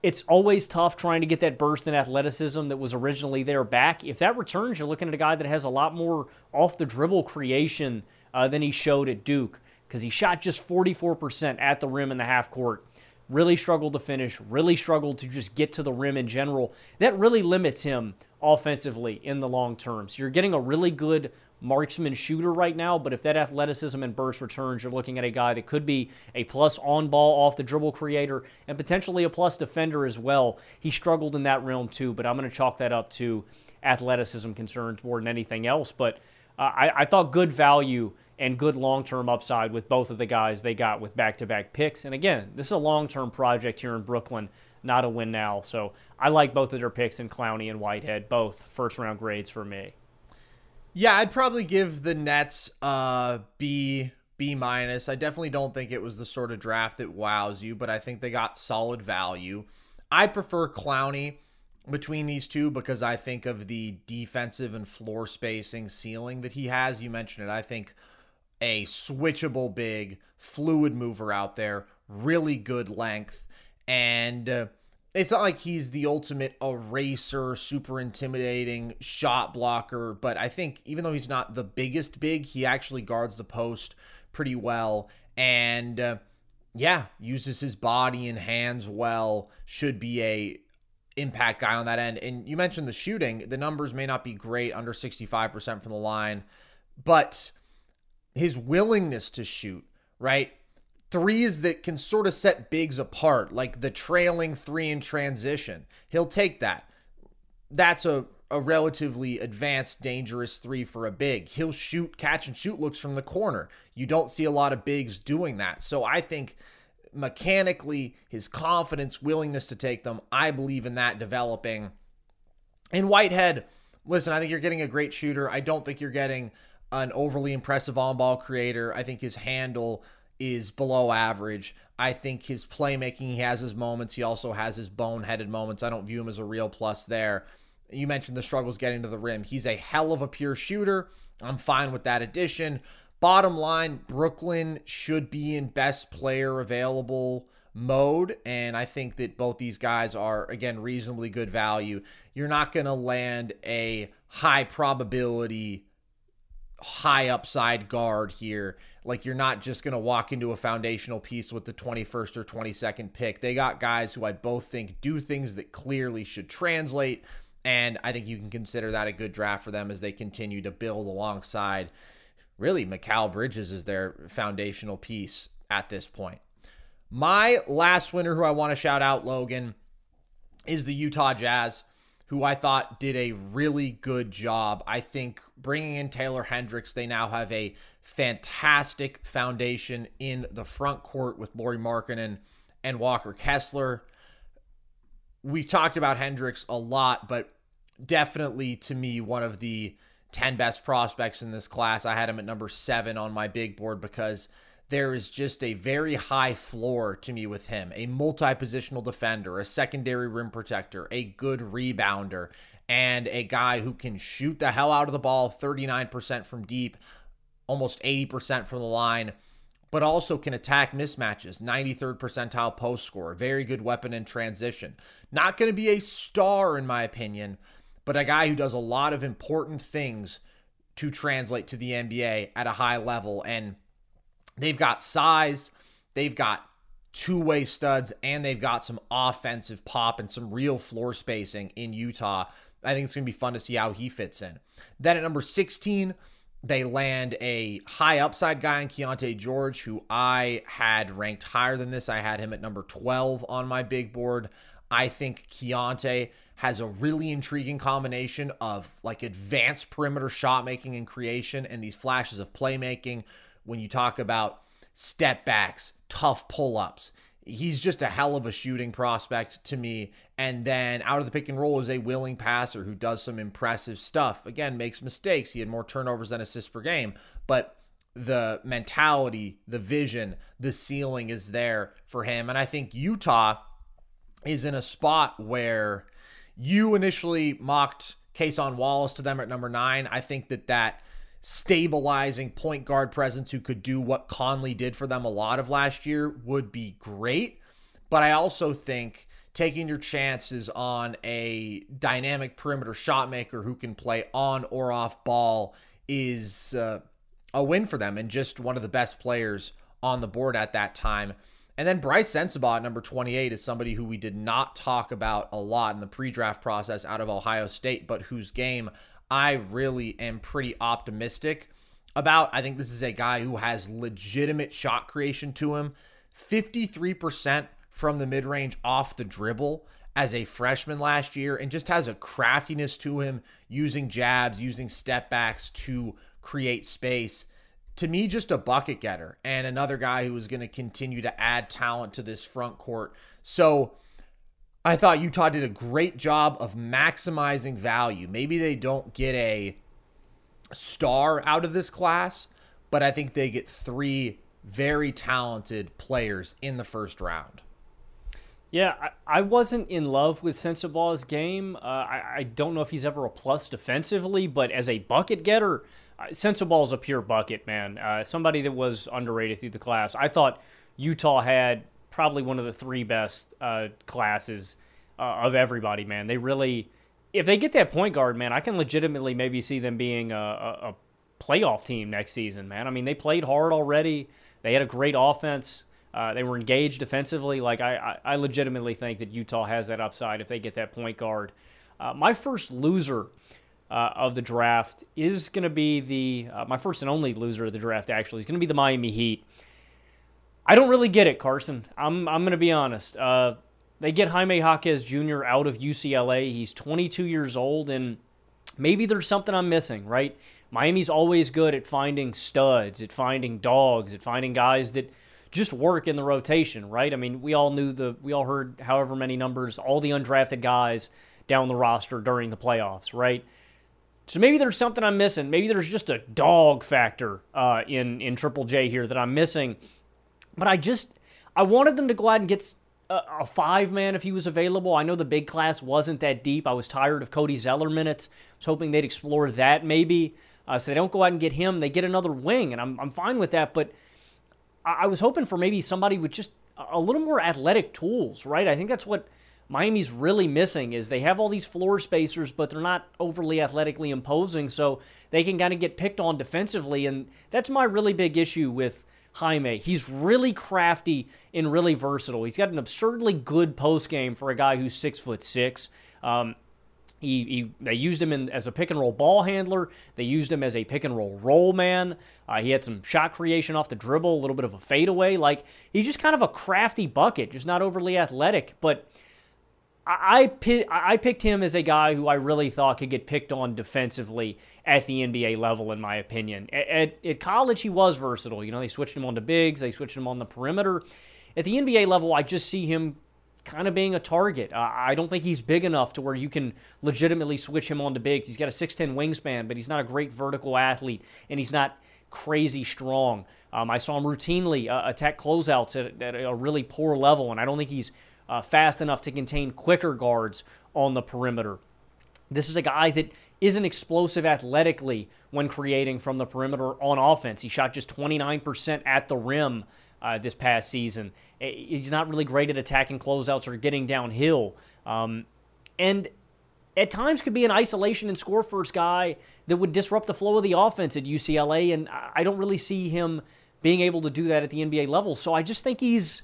it's always tough trying to get that burst in athleticism that was originally there back. If that returns, you're looking at a guy that has a lot more off the dribble creation uh, than he showed at Duke because he shot just 44% at the rim in the half court really struggled to finish, really struggled to just get to the rim in general. That really limits him offensively in the long term. So you're getting a really good marksman shooter right now, but if that athleticism and burst returns, you're looking at a guy that could be a plus on ball off the dribble creator and potentially a plus defender as well. He struggled in that realm too, but I'm going to chalk that up to athleticism concerns more than anything else. But uh, I, I thought good value and good long term upside with both of the guys they got with back to back picks. And again, this is a long term project here in Brooklyn, not a win now. So I like both of their picks in Clowney and Whitehead, both first round grades for me. Yeah, I'd probably give the Nets uh B B minus. I definitely don't think it was the sort of draft that wows you, but I think they got solid value. I prefer Clowney between these two because I think of the defensive and floor spacing ceiling that he has. You mentioned it. I think a switchable big fluid mover out there, really good length, and uh, it's not like he's the ultimate eraser, super intimidating shot blocker, but I think even though he's not the biggest big, he actually guards the post pretty well and uh, yeah, uses his body and hands well, should be a impact guy on that end. And you mentioned the shooting, the numbers may not be great under 65% from the line, but his willingness to shoot, right? Threes that can sort of set bigs apart, like the trailing three in transition. He'll take that. That's a a relatively advanced, dangerous three for a big. He'll shoot, catch, and shoot looks from the corner. You don't see a lot of bigs doing that. So I think mechanically, his confidence, willingness to take them, I believe in that developing. And Whitehead, listen, I think you're getting a great shooter. I don't think you're getting an overly impressive on ball creator. I think his handle is below average. I think his playmaking, he has his moments. He also has his boneheaded moments. I don't view him as a real plus there. You mentioned the struggles getting to the rim. He's a hell of a pure shooter. I'm fine with that addition. Bottom line, Brooklyn should be in best player available mode. And I think that both these guys are, again, reasonably good value. You're not going to land a high probability, high upside guard here. Like, you're not just going to walk into a foundational piece with the 21st or 22nd pick. They got guys who I both think do things that clearly should translate. And I think you can consider that a good draft for them as they continue to build alongside really Mikal Bridges is their foundational piece at this point. My last winner who I want to shout out, Logan, is the Utah Jazz, who I thought did a really good job. I think bringing in Taylor Hendricks, they now have a fantastic foundation in the front court with Lauri Markkanen and Walker Kessler. We've talked about Hendricks a lot, but definitely to me, one of the 10 best prospects in this class. I had him at number seven on my big board because there is just a very high floor to me with him. A multi positional defender, a secondary rim protector, a good rebounder, and a guy who can shoot the hell out of the ball 39% from deep, almost 80% from the line, but also can attack mismatches. 93rd percentile post score, very good weapon in transition. Not going to be a star, in my opinion but a guy who does a lot of important things to translate to the NBA at a high level. And they've got size, they've got two way studs, and they've got some offensive pop and some real floor spacing in Utah. I think it's going to be fun to see how he fits in. Then at number 16, they land a high upside guy in Keyonte George, who I had ranked higher than this. I had him at number 12 on my big board. I think Keyonte has a really intriguing combination of like advanced perimeter shot making and creation and these flashes of playmaking when you talk about step backs, tough pull ups. He's just a hell of a shooting prospect to me. And then out of the pick and roll is a willing passer who does some impressive stuff. Again, makes mistakes. He had more turnovers than assists per game, but the mentality, the vision, the ceiling is there for him. And I think Utah is in a spot where you initially mocked Cason Wallace to them at number nine. I think that that stabilizing point guard presence who could do what Conley did for them a lot of last year would be great. But I also think taking your chances on a dynamic perimeter shot maker who can play on or off ball is uh, a win for them and just one of the best players on the board at that time. And then Brice Sensabaugh number 28 is somebody who we did not talk about a lot in the pre draft process out of Ohio State, but whose game I really am pretty optimistic about. I think this is a guy who has legitimate shot creation to him. 53% from the mid range off the dribble as a freshman last year and just has a craftiness to him using jabs, using step backs to create space to me, just a bucket getter and another guy who is going to continue to add talent to this front court. So I thought Utah did a great job of maximizing value. Maybe they don't get a star out of this class, but I think they get three very talented players in the first round. Yeah, I, I wasn't in love with Sensabaugh's game. Uh, I, I don't know if he's ever a plus defensively, but as a bucket getter, Sensabaugh is a pure bucket, man. Uh, somebody that was underrated through the class. I thought Utah had probably one of the three best uh, classes uh, of everybody, man. They really, if they get that point guard, man, I can legitimately maybe see them being a, a, a playoff team next season, man. I mean, they played hard already. They had a great offense. Uh, they were engaged defensively. Like I, I, legitimately think that Utah has that upside if they get that point guard. Uh, my first loser uh, of the draft is going to be the uh, my first and only loser of the draft. Actually, is going to be the Miami Heat. I don't really get it, Carson. I'm I'm to be honest. Uh, they get Jaime Jaquez Jr. out of UCLA. He's 22 years old, and maybe there's something I'm missing, right? Miami's always good at finding studs, at finding dogs, at finding guys that just work in the rotation, right? I mean, we all knew the, we all heard however many numbers, all the undrafted guys down the roster during the playoffs, right? So maybe there's something I'm missing. Maybe there's just a dog factor uh, in in Triple J here that I'm missing. But I just I wanted them to go out and get a, a five man if he was available. I know the big class wasn't that deep. I was tired of Cody Zeller minutes. I was hoping they'd explore that maybe. Uh, so they don't go out and get him. They get another wing, and I'm I'm fine with that. But I, I was hoping for maybe somebody with just a little more athletic tools, right? I think that's what Miami's really missing is they have all these floor spacers, but they're not overly athletically imposing, so they can kind of get picked on defensively, and that's my really big issue with Jaime. He's really crafty and really versatile. He's got an absurdly good post game for a guy who's six foot six. Um, he, he, they used him in, as a pick and roll ball handler. They used him as a pick and roll roll man. Uh, he had some shot creation off the dribble, a little bit of a fadeaway. Like he's just kind of a crafty bucket, just not overly athletic, but I, I picked him as a guy who I really thought could get picked on defensively at the NBA level, in my opinion. At, at, at, college, he was versatile. You know, they switched him on to bigs, they switched him on the perimeter. At the NBA level, I just see him kind of being a target. Uh, I don't think he's big enough to where you can legitimately switch him on to bigs. He's got a 6'10 wingspan, but he's not a great vertical athlete, and he's not crazy strong. Um, I saw him routinely uh, attack closeouts at, at a really poor level, and I don't think he's uh, fast enough to contain quicker guards on the perimeter. This is a guy that isn't explosive athletically when creating from the perimeter on offense. He shot just 29% at the rim uh, this past season. He's not really great at attacking closeouts or getting downhill. Um, and at times could be an isolation and score first guy that would disrupt the flow of the offense at UCLA. And I don't really see him being able to do that at the NBA level. So I just think he's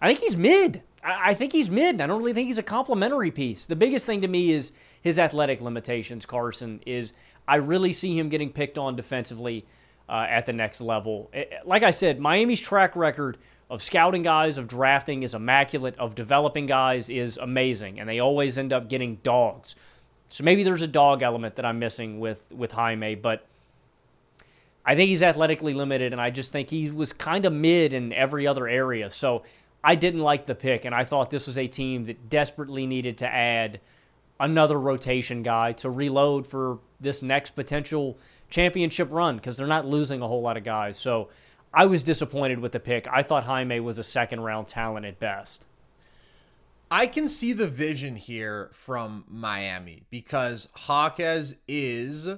I think he's mid. I think he's mid. I don't really think he's a complimentary piece. The biggest thing to me is his athletic limitations. Carson is. I really see him getting picked on defensively uh, at the next level. Eh, eh, like I said, Miami's track record of scouting guys, of drafting is immaculate, of developing guys is amazing, and they always end up getting dogs. So maybe there's a dog element that I'm missing with with Jaime, but I think he's athletically limited, and I just think he was kind of mid in every other area. So I didn't like the pick, and I thought this was a team that desperately needed to add another rotation guy to reload for this next potential championship run because they're not losing a whole lot of guys. So I was disappointed with the pick. I thought Jaime was a second round talent at best. I can see the vision here from Miami because Jaquez is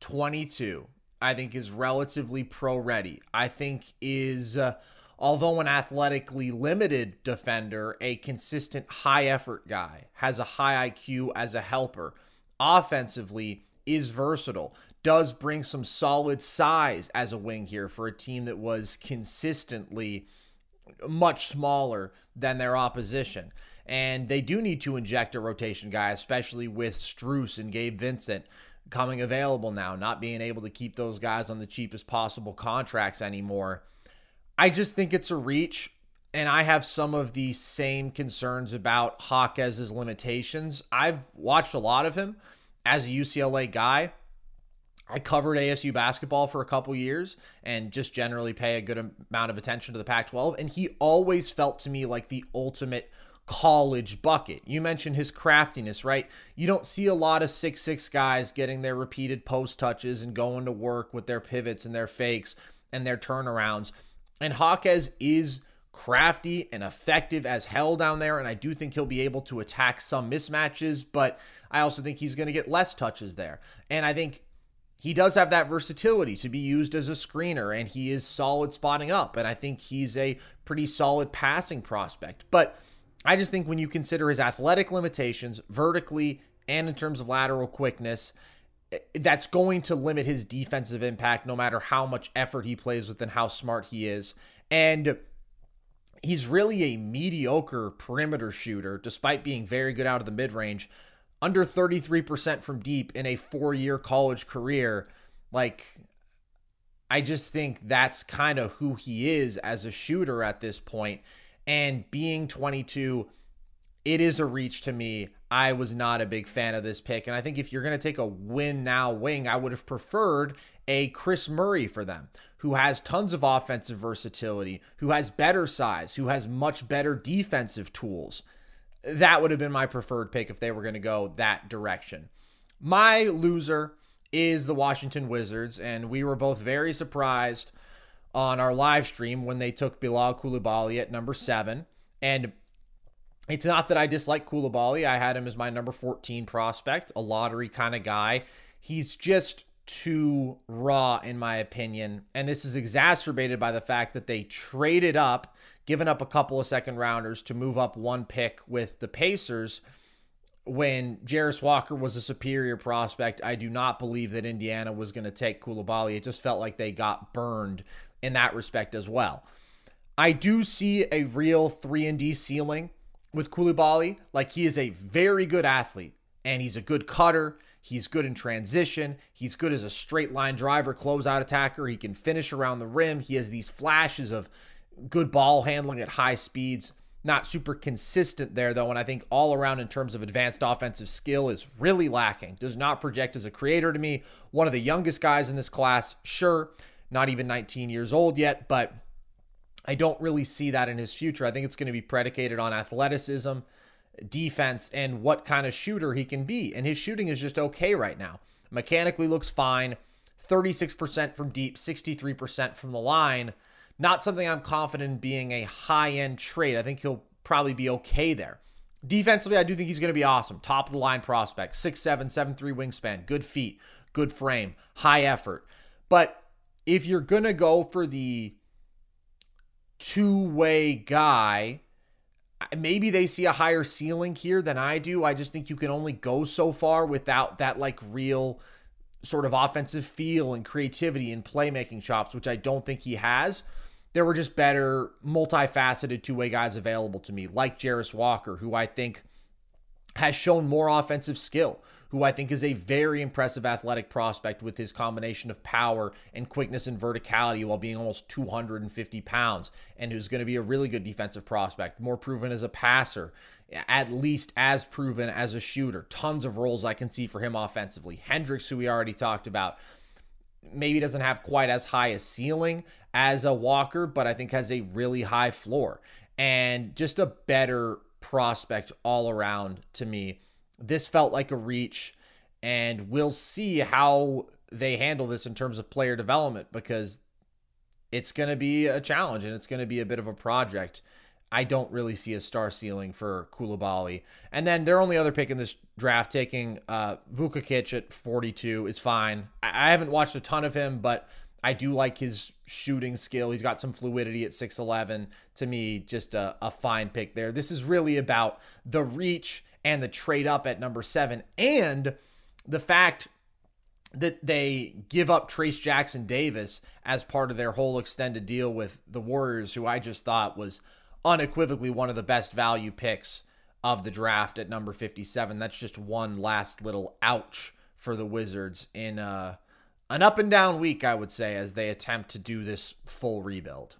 22. I think is relatively pro ready. I think is. Uh, although an athletically limited defender, a consistent high effort guy, has a high IQ as a helper, offensively is versatile, does bring some solid size as a wing here for a team that was consistently much smaller than their opposition. And they do need to inject a rotation guy, especially with Strus and Gabe Vincent coming available now, not being able to keep those guys on the cheapest possible contracts anymore. I just think it's a reach. And I have some of the same concerns about Jaquez's limitations. I've watched a lot of him as a UCLA guy. I covered ASU basketball for a couple years and just generally pay a good amount of attention to the Pac 12. And he always felt to me like the ultimate college bucket. You mentioned his craftiness, right? You don't see a lot of six six guys getting their repeated post touches and going to work with their pivots and their fakes and their turnarounds. And Jaquez is crafty and effective as hell down there. And I do think he'll be able to attack some mismatches, but I also think he's going to get less touches there. And I think he does have that versatility to be used as a screener, and he is solid spotting up. And I think he's a pretty solid passing prospect. But I just think when you consider his athletic limitations, vertically and in terms of lateral quickness, that's going to limit his defensive impact no matter how much effort he plays with and how smart he is. And he's really a mediocre perimeter shooter, despite being very good out of the mid range. Under 33% from deep in a four year college career. Like, I just think that's kind of who he is as a shooter at this point. And being 22, it is a reach to me. I was not a big fan of this pick. And I think if you're going to take a win now wing, I would have preferred a Kris Murray for them, who has tons of offensive versatility, who has better size, who has much better defensive tools. That would have been my preferred pick if they were going to go that direction. My loser is the Washington Wizards, and we were both very surprised on our live stream when they took Bilal Coulibaly at number seven. And it's not that I dislike Coulibaly. I had him as my number 14 prospect, a lottery kind of guy. He's just too raw, in my opinion. And this is exacerbated by the fact that they traded up, given up a couple of second rounders to move up one pick with the Pacers. When Jarace Walker was a superior prospect, I do not believe that Indiana was going to take Coulibaly. It just felt like they got burned in that respect as well. I do see a real 3 and D ceiling with Coulibaly. Like he is a very good athlete and he's a good cutter. He's good in transition. He's good as a straight line driver, closeout attacker. He can finish around the rim. He has these flashes of good ball handling at high speeds. Not super consistent there, though. And I think all around, in terms of advanced offensive skill, is really lacking. Does not project as a creator to me. One of the youngest guys in this class, sure. Not even 19 years old yet, but I don't really see that in his future. I think it's going to be predicated on athleticism, defense, and what kind of shooter he can be. And his shooting is just okay right now. Mechanically looks fine. 36% from deep, 63% from the line. Not something I'm confident in being a high end trade. I think he'll probably be okay there. Defensively, I do think he's going to be awesome. Top of the line prospect, 6'7, 7'3 wingspan, good feet, good frame, high effort. But if you're going to go for the two way guy. Maybe they see a higher ceiling here than I do. I just think you can only go so far without that like real sort of offensive feel and creativity and playmaking chops, which I don't think he has. There were just better, multifaceted two way guys available to me, like Jarace Walker, who I think has shown more offensive skill, who I think is a very impressive athletic prospect with his combination of power and quickness and verticality while being almost 250 pounds, and who's going to be a really good defensive prospect, more proven as a passer, at least as proven as a shooter. Tons of roles I can see for him offensively. Hendricks, who we already talked about, maybe doesn't have quite as high a ceiling as a Walker, but I think has a really high floor and just a better prospect all around to me this felt like a reach, and we'll see how they handle this in terms of player development because it's going to be a challenge and it's going to be a bit of a project. I don't really see a star ceiling for Coulibaly. And then their only other pick in this draft, taking uh, Vukcevic at 42, is fine. I, I haven't watched a ton of him, but I do like his shooting skill. He's got some fluidity at 6'11. To me, just a, a fine pick there. This is really about the reach and the trade up at number seven, and the fact that they give up Trayce Jackson Davis as part of their whole extended deal with the Warriors, who I just thought was unequivocally one of the best value picks of the draft at number 57. That's just one last little ouch for the Wizards in uh, an up and down week, I would say, as they attempt to do this full rebuild.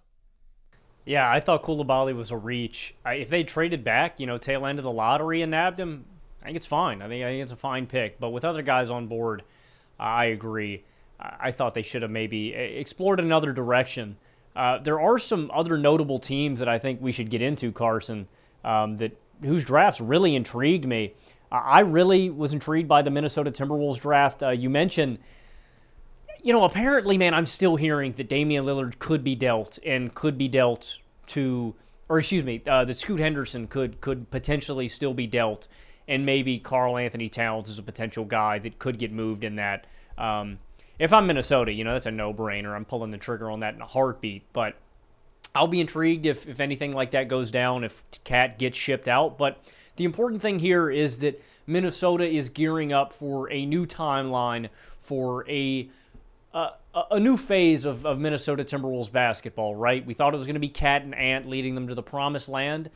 Yeah, I thought Coulibaly was a reach. I, if they traded back, you know, tail end of the lottery and nabbed him, I think it's fine. I think, I think it's a fine pick. But with other guys on board, I agree. I, I thought they should have maybe explored another direction. Uh, there are some other notable teams that I think we should get into, Carson, um, that whose drafts really intrigued me. I really was intrigued by the Minnesota Timberwolves draft. Uh, you mentioned you know, apparently, man, I'm still hearing that Damian Lillard could be dealt and could be dealt to, or excuse me, uh, that Scoot Henderson could could potentially still be dealt, and maybe Karl-Anthony Towns is a potential guy that could get moved in that. Um, if I'm Minnesota, you know, that's a no-brainer. I'm pulling the trigger on that in a heartbeat. But I'll be intrigued if if anything like that goes down, if Cat gets shipped out. But the important thing here is that Minnesota is gearing up for a new timeline for a a new phase of, of Minnesota Timberwolves basketball, right? We thought it was going to be cat and Ant leading them to the promised land.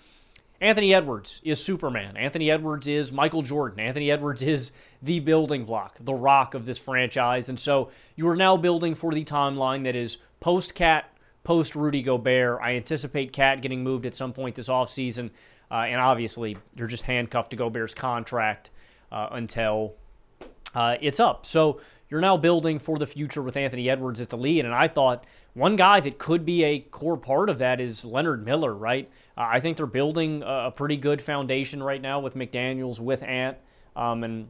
Anthony Edwards is Superman. Anthony Edwards is Michael Jordan. Anthony Edwards is the building block, the rock of this franchise. And so you are now building for the timeline that is post cat, post Rudy Gobert. I anticipate cat getting moved at some point this offseason. Uh, and obviously, you're just handcuffed to Gobert's contract uh, until uh, it's up. So you're now building for the future with Anthony Edwards at the lead. And I thought one guy that could be a core part of that is Leonard Miller, right? Uh, I think they're building a, a, pretty good foundation right now with McDaniels, with Ant, um, and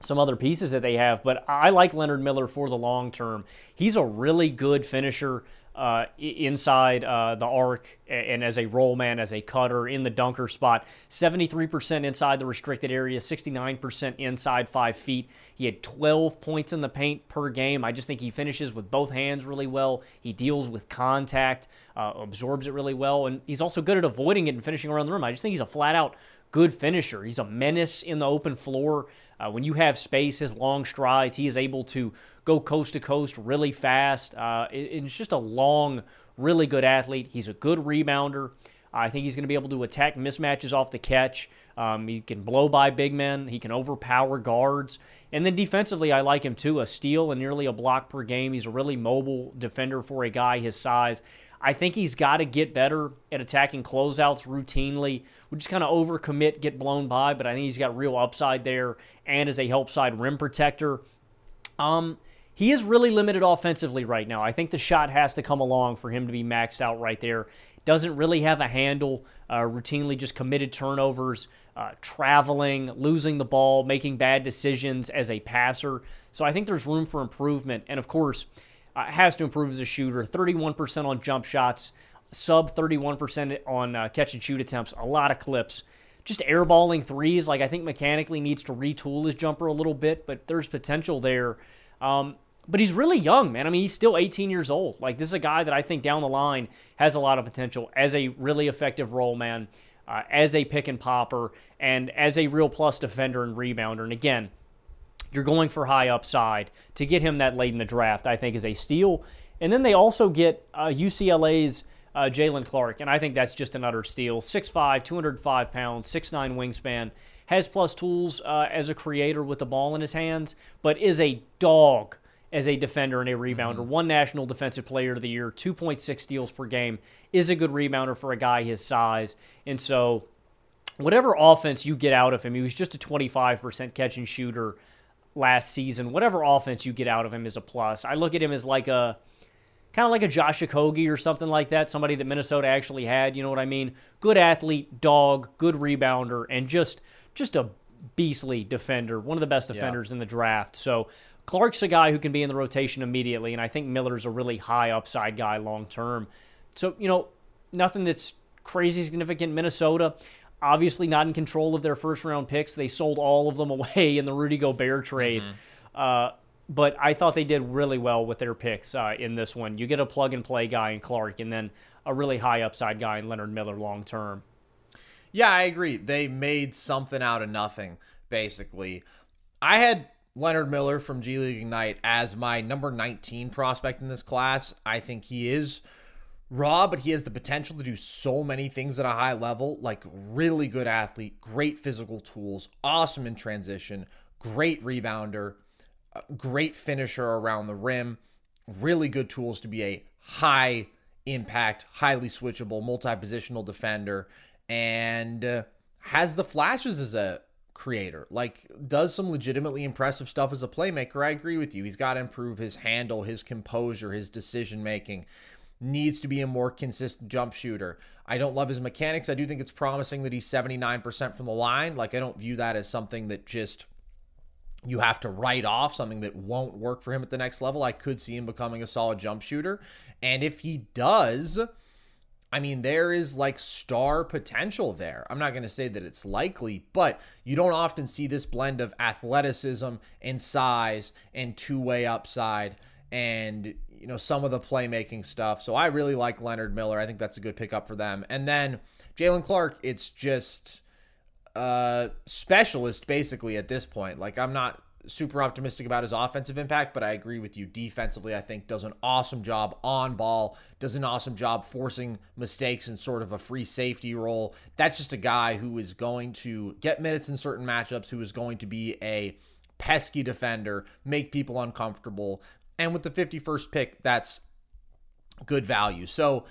some other pieces that they have. But I like Leonard Miller for the long term. He's a really good finisher uh, inside uh, the arc and as a roll man, as a cutter in the dunker spot. 73% inside the restricted area, 69% inside five feet. He had 12 points in the paint per game. I just think he finishes with both hands really well. He deals with contact, uh, absorbs it really well, and he's also good at avoiding it and finishing around the rim. I just think he's a flat out good finisher. He's a menace in the open floor. Uh, when you have space, his long strides, he is able to go coast to coast really fast. Uh, it, it's just a long, really good athlete. He's a good rebounder. I think he's going to be able to attack mismatches off the catch. Um, he can blow by big men. He can overpower guards. And then defensively, I like him too. A steal and nearly a block per game. He's a really mobile defender for a guy his size. I think he's got to get better at attacking closeouts routinely. We just kind of overcommit, get blown by, but I think he's got real upside there and as a help side rim protector. Um, he is really limited offensively right now. I think the shot has to come along for him to be maxed out right there. Doesn't really have a handle, uh, routinely just committed turnovers, uh, traveling, losing the ball, making bad decisions as a passer. So I think there's room for improvement. And of course, uh, has to improve as a shooter. 31% on jump shots, sub 31% on uh, catch and shoot attempts, a lot of clips. Just airballing threes, like I think mechanically needs to retool his jumper a little bit, but there's potential there. Um, but he's really young, man. I mean, he's still 18 years old. Like, this is a guy that I think down the line has a lot of potential as a really effective role man, uh, as a pick and popper, and as a real plus defender and rebounder. And again, you're going for high upside. To get him that late in the draft, I think, is a steal. And then they also get uh, UCLA's uh, Jaylen Clark, and I think that's just an utter steal. 6'5, 205 pounds, 6'9 wingspan, has plus tools uh, as a creator with the ball in his hands, but is a dog as a defender and a rebounder. Mm-hmm. One National Defensive Player of the Year, 2.6 steals per game, is a good rebounder for a guy his size. And so, whatever offense you get out of him, he was just a 25% catch and shooter last season. Whatever offense you get out of him is a plus. I look at him as like a kind of like a Josh Okogie or something like that, somebody that Minnesota actually had. You know what I mean? Good athlete, dog, good rebounder, and just just a beastly defender, one of the best defenders yeah. in the draft. So Clark's a guy who can be in the rotation immediately, and I think Miller's a really high upside guy long term. So, you know, nothing that's crazy significant. Minnesota, obviously not in control of their first round picks. They sold all of them <laughs> away in the Rudy Gobert trade. Mm-hmm. Uh, but I thought they did really well with their picks uh, in this one. You get a plug and play guy in Clark, and then a really high upside guy in Leonard Miller long term. Yeah, I agree. They made something out of nothing, basically. I had Leonard Miller from G League Ignite as my number 19 prospect in this class. I think he is raw, but he has the potential to do so many things at a high level like really good athlete, great physical tools, awesome in transition, great rebounder, great finisher around the rim, really good tools to be a high impact, highly switchable, multi positional defender, and uh, has the flashes as a creator. Like, does some legitimately impressive stuff as a playmaker. I agree with you. He's got to improve his handle, his composure, his decision making. Needs to be a more consistent jump shooter. I don't love his mechanics. I do think it's promising that he's 79% from the line. Like, I don't view that as something that just you have to write off, something that won't work for him at the next level. I could see him becoming a solid jump shooter. And if he does, I mean, there is like star potential there. I'm not going to say that it's likely, but you don't often see this blend of athleticism and size and two way upside and, you know, some of the playmaking stuff. So I really like Leonard Miller. I think that's a good pickup for them. And then Jaylen Clark, it's just a specialist basically at this point. Like, I'm not super optimistic about his offensive impact, but I agree with you. Defensively, I think does an awesome job on ball, does an awesome job forcing mistakes in sort of a free safety role. That's just a guy who is going to get minutes in certain matchups, who is going to be a pesky defender, make people uncomfortable. And with the 51st pick, that's good value. So,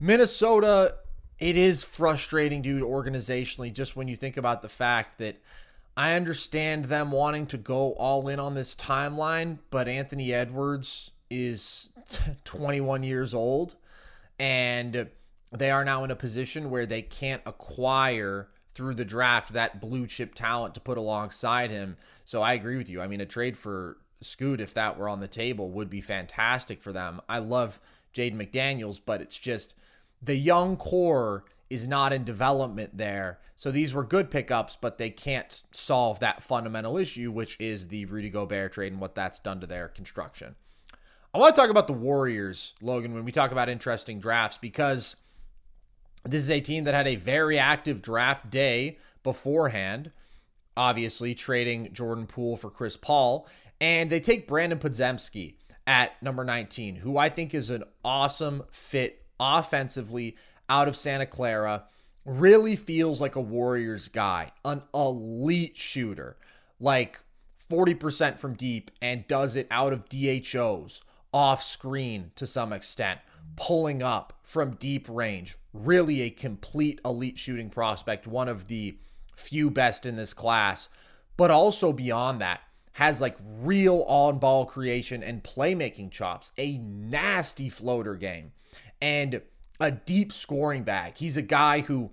Minnesota It is frustrating, dude, organizationally, just when you think about the fact that I understand them wanting to go all in on this timeline, but Anthony Edwards is <laughs> 21 years old and they are now in a position where they can't acquire through the draft that blue chip talent to put alongside him. So I agree with you. I mean, a trade for Scoot, if that were on the table, would be fantastic for them. I love Jaden McDaniels, but it's just the young core is not in development there. So these were good pickups, but they can't solve that fundamental issue, which is the Rudy Gobert trade and what that's done to their construction. I want to talk about the Warriors, Logan, when we talk about interesting drafts, because this is a team that had a very active draft day beforehand, obviously trading Jordan Poole for Chris Paul. And they take Brandon Podziemski at number 19, who I think is an awesome fit offensively out of Santa Clara. Really feels like a Warriors guy, an elite shooter, like 40% from deep, and does it out of DHOs, off screen to some extent, pulling up from deep range. Really a complete elite shooting prospect, one of the few best in this class. But also beyond that, has like real on ball creation and playmaking chops, a nasty floater game, and a deep scoring bag. He's a guy who,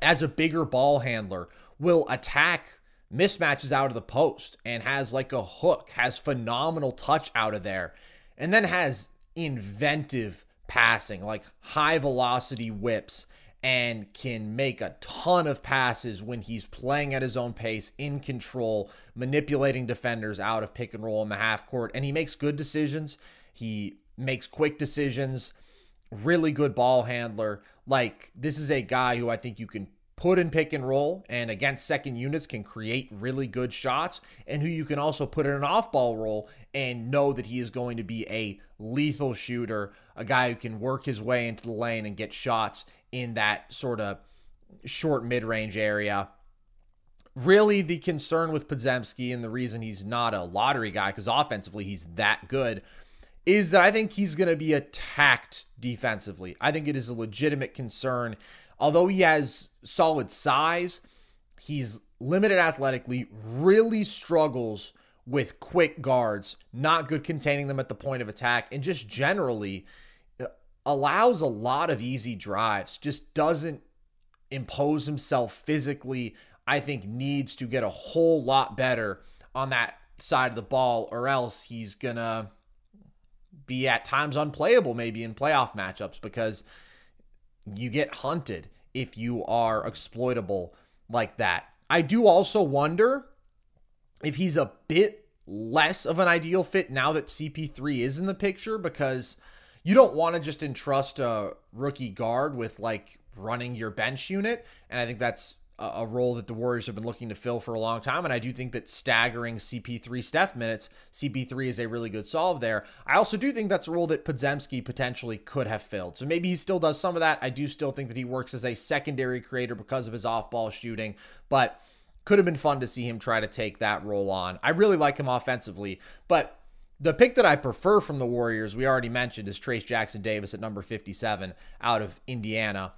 as a bigger ball handler, will attack mismatches out of the post and has like a hook, has phenomenal touch out of there, and then has inventive passing, like high velocity whips and can make a ton of passes when he's playing at his own pace, in control, manipulating defenders out of pick and roll in the half court. And he makes good decisions. He makes quick decisions, really good ball handler. Like, this is a guy who I think you can put in pick and roll and against second units can create really good shots and who you can also put in an off ball role and know that he is going to be a lethal shooter, a guy who can work his way into the lane and get shots in that sort of short mid range area. Really, the concern with Podziemski and the reason he's not a lottery guy, because offensively he's that good, is that I think he's going to be attacked defensively. I think it is a legitimate concern. Although he has solid size, he's limited athletically, really struggles with quick guards, not good containing them at the point of attack, and just generally allows a lot of easy drives, just doesn't impose himself physically. I think needs to get a whole lot better on that side of the ball, or else he's gonna be at times unplayable, maybe in playoff matchups, because you get hunted if you are exploitable like that. I do also wonder if he's a bit less of an ideal fit now that CP3 is in the picture because you don't want to just entrust a rookie guard with like running your bench unit. And I think that's a, role that the Warriors have been looking to fill for a long time. And I do think that staggering CP3 Steph minutes, CP3 is a really good solve there. I also do think that's a role that Podziemski potentially could have filled. So maybe he still does some of that. I do still think that he works as a secondary creator because of his off ball shooting, but could have been fun to see him try to take that role on. I really like him offensively, but the pick that I prefer from the Warriors, we already mentioned, is Trayce Jackson Davis at number 57 out of Indiana.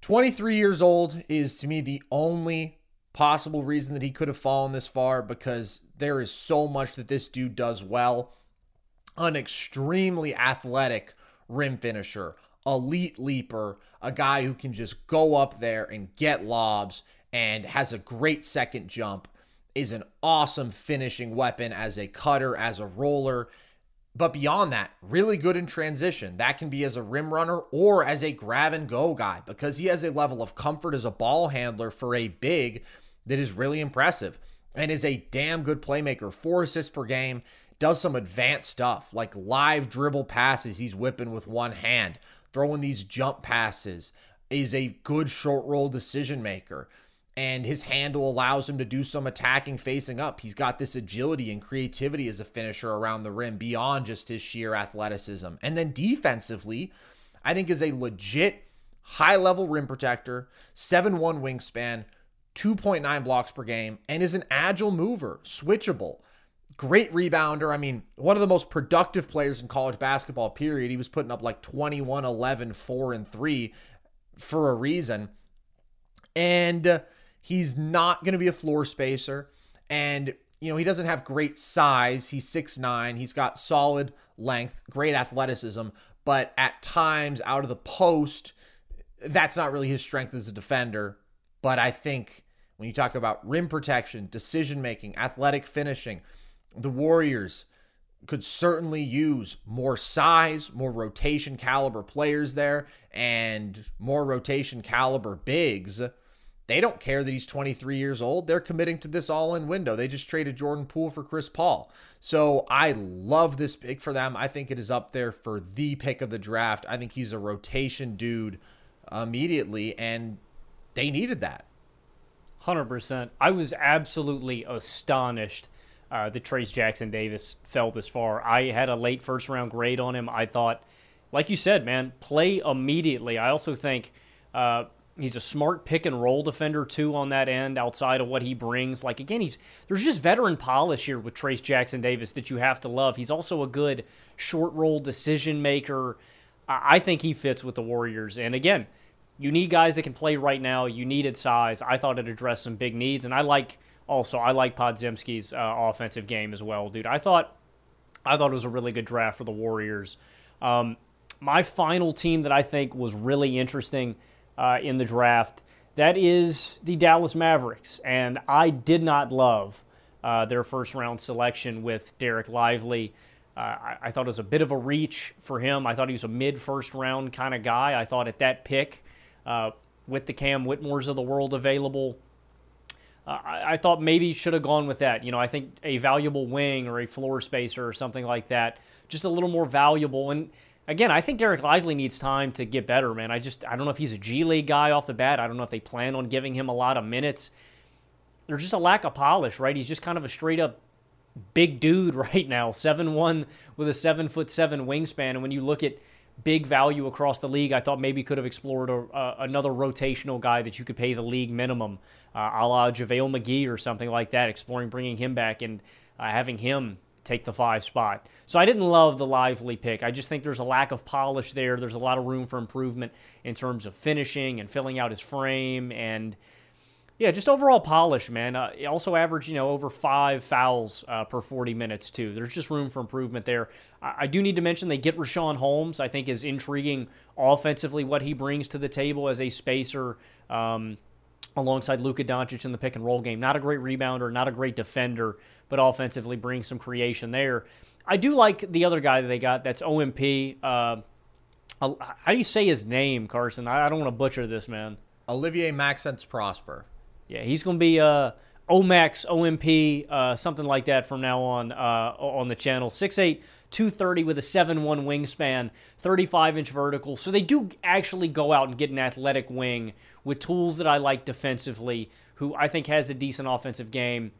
23 years old is to me the only possible reason that he could have fallen this far because there is so much that this dude does well. An extremely athletic rim finisher, elite leaper, a guy who can just go up there and get lobs and has a great second jump is an awesome finishing weapon as a cutter, as a roller. But beyond that, really good in transition. That can be as a rim runner or as a grab and go guy because he has a level of comfort as a ball handler for a big that is really impressive and is a damn good playmaker. Four assists per game, does some advanced stuff like live dribble passes he's whipping with one hand, throwing these jump passes, is a good short roll decision maker and his handle allows him to do some attacking facing up. He's got this agility and creativity as a finisher around the rim beyond just his sheer athleticism. And then defensively, I think is a legit high level rim protector, 7 1 wingspan, 2.9 blocks per game, and is an agile mover, switchable. Great rebounder. I mean, one of the most productive players in college basketball, period. He was putting up like 21, 11, 4, and 3 for a reason. And uh, he's not going to be a floor spacer. And, you know, he doesn't have great size. He's six nine. He's got solid length, great athleticism. But at times out of the post, that's not really his strength as a defender. But I think when you talk about rim protection, decision making, athletic finishing, the Warriors could certainly use more size, more rotation caliber players there, and more rotation caliber bigs. They don't care that he's 23 years old. They're committing to this all in window. They just traded Jordan Poole for Chris Paul. So I love this pick for them. I think it is up there for the pick of the draft. I think he's a rotation dude immediately, and they needed that. 100%. I was absolutely astonished uh, that Trayce Jackson Davis fell this far. I had a late first round grade on him. I thought, like you said, man, play immediately. I also think uh, he's a smart pick and roll defender too on that end. Outside of what he brings, like again, he's there's just veteran polish here with Trayce Jackson Davis that you have to love. He's also a good short roll decision maker. I, think he fits with the Warriors. And again, you need guys that can play right now. You needed size. I thought it addressed some big needs, and I like also I like Podziemski's uh, offensive game as well, dude. I thought I thought it was a really good draft for the Warriors. Um, my final team that I think was really interesting uh, in the draft that is the Dallas Mavericks, and I did not love uh, their first round selection with Dereck Lively. Uh, I, I, thought it was a bit of a reach for him. I thought he was a mid first round kind of guy. I thought at that pick, uh, with the Cam Whitmores of the world available, uh, I, I, thought maybe should have gone with that. You know, I think a valuable wing or a floor spacer or something like that, just a little more valuable. And again, I think Dereck Lively needs time to get better, man. I just I don't know if he's a G League guy off the bat. I don't know if they plan on giving him a lot of minutes. There's just a lack of polish, right? He's just kind of a straight up big dude <laughs> right now, seven one with a seven foot seven wingspan. And when you look at big value across the league. I thought maybe could have explored a, uh, another rotational guy that you could pay the league minimum, uh, a la JaVale McGee or something like that, exploring bringing him back and uh, having him take the five spot. So I didn't love the lively pick. I just think there's a lack of polish there. There's a lot of room for improvement in terms of finishing and filling out his frame and – yeah, just overall polish, man. Uh, also average, you know, over five fouls uh, per 40 minutes, too. There's just room for improvement there. I, I, do need to mention they get Rashawn Holmes. I think is intriguing offensively what he brings to the table as a spacer um, alongside Luka Doncic in the pick and roll game. Not a great rebounder, not a great defender, but offensively bring some creation there. I do like the other guy that they got. That's OMP. Uh, how do you say his name, Carson? I, I don't want to butcher this, man. Olivier Maxence Prosper. Yeah, he's going to be uh, Omax, OMP, uh, something like that from now on uh, on the channel. 6'8", 230 with a 7'1 wingspan, 35 inch vertical. So they do actually go out and get an athletic wing with tools that I like defensively, who I think has a decent offensive game,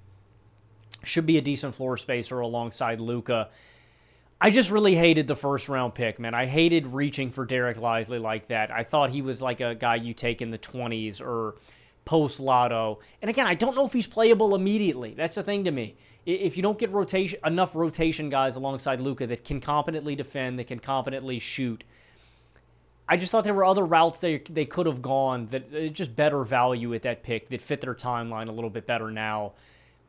should be a decent floor spacer alongside Luka. I just really hated the first round pick, man. I hated reaching for Dereck Lively like that. I thought he was like a guy you take in the 20s or post Lotto. And again, I don't know if he's playable immediately. That's the thing to me. If you don't get rotation enough rotation guys alongside Luka that can competently defend, that can competently shoot, I just thought there were other routes they they could have gone that uh, just better value at that pick that fit their timeline a little bit better now.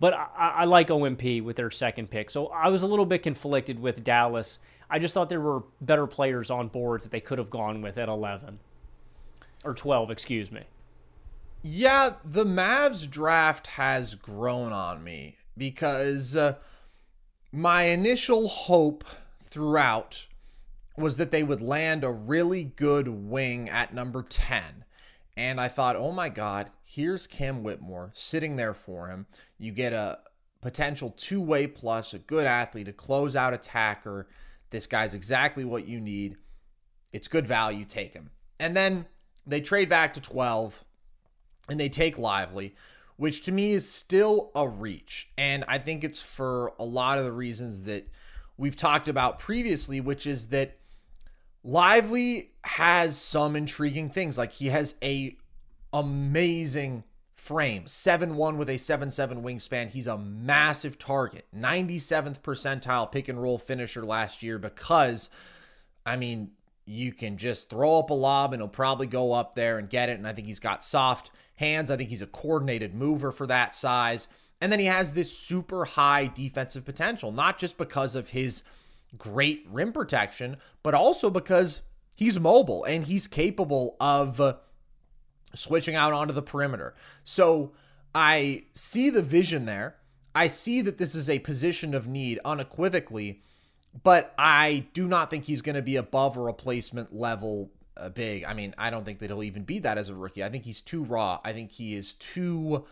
But I, I like OMP with their second pick, so I was a little bit conflicted with Dallas. I just thought there were better players on board that they could have gone with at 11 or 12, excuse me. Yeah, the Mavs draft has grown on me because uh, my initial hope throughout was that they would land a really good wing at number 10. And I thought, oh my God, here's Cam Whitmore sitting there for him. You get a potential two way plus, a good athlete, a closeout attacker. This guy's exactly what you need. It's good value. Take him. And then they trade back to 12 and they take Lively, which to me is still a reach. And I think it's for a lot of the reasons that we've talked about previously, which is that Lively has some intriguing things. Like he has a amazing frame, 7-1 with a 7-7 wingspan. He's a massive target. 97th percentile pick and roll finisher last year because I mean, you can just throw up a lob and he'll probably go up there and get it. And I think he's got soft hands. I think he's a coordinated mover for that size. And then he has this super high defensive potential, not just because of his great rim protection, but also because he's mobile and he's capable of switching out onto the perimeter. So I see the vision there. I see that this is a position of need unequivocally, but I do not think he's going to be above a replacement level uh, big. I mean, I don't think that he'll even be that as a rookie. I think he's too raw. I think he is too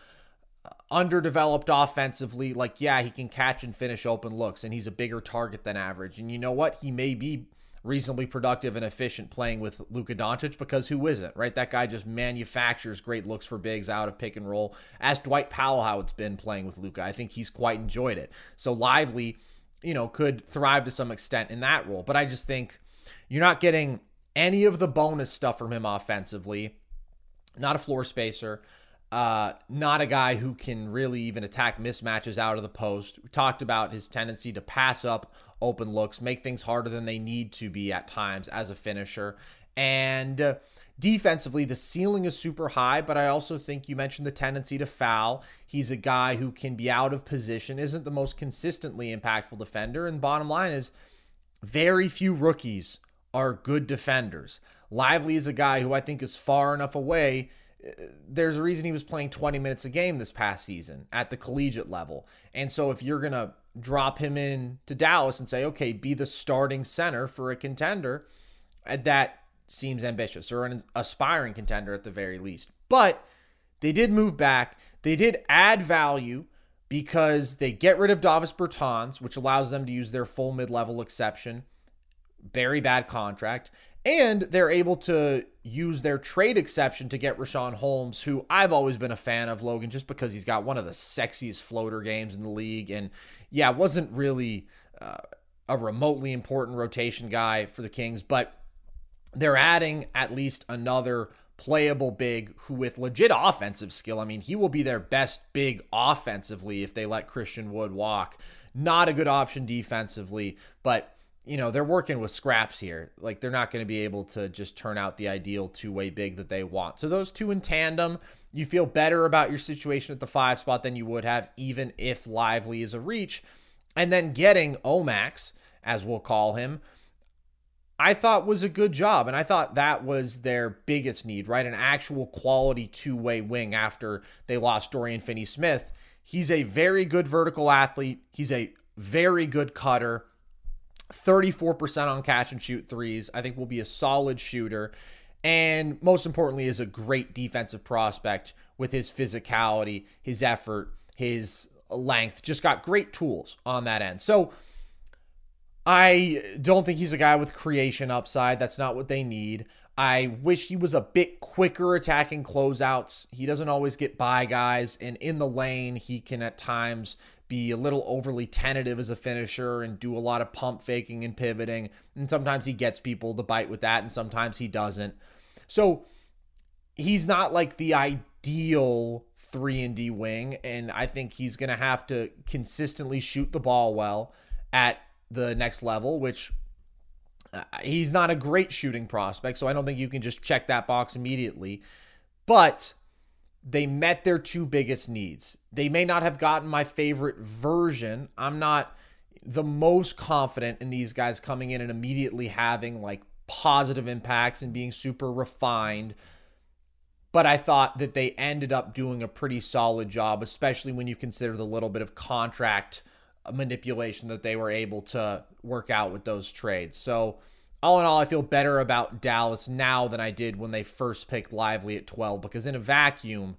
uh, underdeveloped offensively. Like, yeah, he can catch and finish open looks, and he's a bigger target than average. And you know what? He may be reasonably productive and efficient playing with Luka Doncic because who isn't, right? That guy just manufactures great looks for bigs out of pick and roll. Ask Dwight Powell how it's been playing with Luka. I think he's quite enjoyed it. So Lively, you know, could thrive to some extent in that role. But I just think you're not getting any of the bonus stuff from him offensively. Not a floor spacer. Uh, not a guy who can really even attack mismatches out of the post. We talked about his tendency to pass up open looks, make things harder than they need to be at times as a finisher. And uh, defensively, the ceiling is super high, but I also think you mentioned the tendency to foul. He's a guy who can be out of position, isn't the most consistently impactful defender. And bottom line is, very few rookies are good defenders. Lively is a guy who I think is far enough away there's a reason he was playing 20 minutes a game this past season at the collegiate level. And so if you're going to drop him in to Dallas and say, okay, be the starting center for a contender, uh, that seems ambitious or an aspiring contender at the very least. But they did move back. They did add value because they get rid of Davis Bertans, which allows them to use their full mid level exception. Very bad contract. And they're able to use their trade exception to get Richaun Holmes, who I've always been a fan of, Logan, just because he's got one of the sexiest floater games in the league. And yeah, wasn't really uh, a remotely important rotation guy for the Kings, but they're adding at least another playable big who with legit offensive skill. I mean, he will be their best big offensively if they let Christian Wood walk. Not a good option defensively, but you know, they're working with scraps here. Like they're not going to be able to just turn out the ideal two-way big that they want. So those two in tandem, you feel better about your situation at the 5 spot than you would have even if Lively is a reach. And then getting Omax, as we'll call him, I thought was a good job. And I thought that was their biggest need, right? An actual quality two way wing after they lost Dorian Finney Smith. He's a very good vertical athlete. He's a very good cutter. 34% on catch and shoot threes. I think will be a solid shooter. And most importantly, is a great defensive prospect with his physicality, his effort, his length. Just got great tools on that end. So I don't think he's a guy with creation upside. That's not what they need. I wish he was a bit quicker attacking closeouts. He doesn't always get by guys, and in the lane, he can at times be a little overly tentative as a finisher and do a lot of pump faking and pivoting. And sometimes he gets people to bite with that, and sometimes he doesn't. So he's not like the ideal 3 and D wing and I think he's going to have to consistently shoot the ball well at the next level which uh, he's not a great shooting prospect so I don't think you can just check that box immediately but they met their two biggest needs. They may not have gotten my favorite version. I'm not the most confident in these guys coming in and immediately having like positive impacts and being super refined. But I thought that they ended up doing a pretty solid job, especially when you consider the little bit of contract manipulation that they were able to work out with those trades. So, all in all, I feel better about Dallas now than I did when they first picked Lively at 12 because in a vacuum,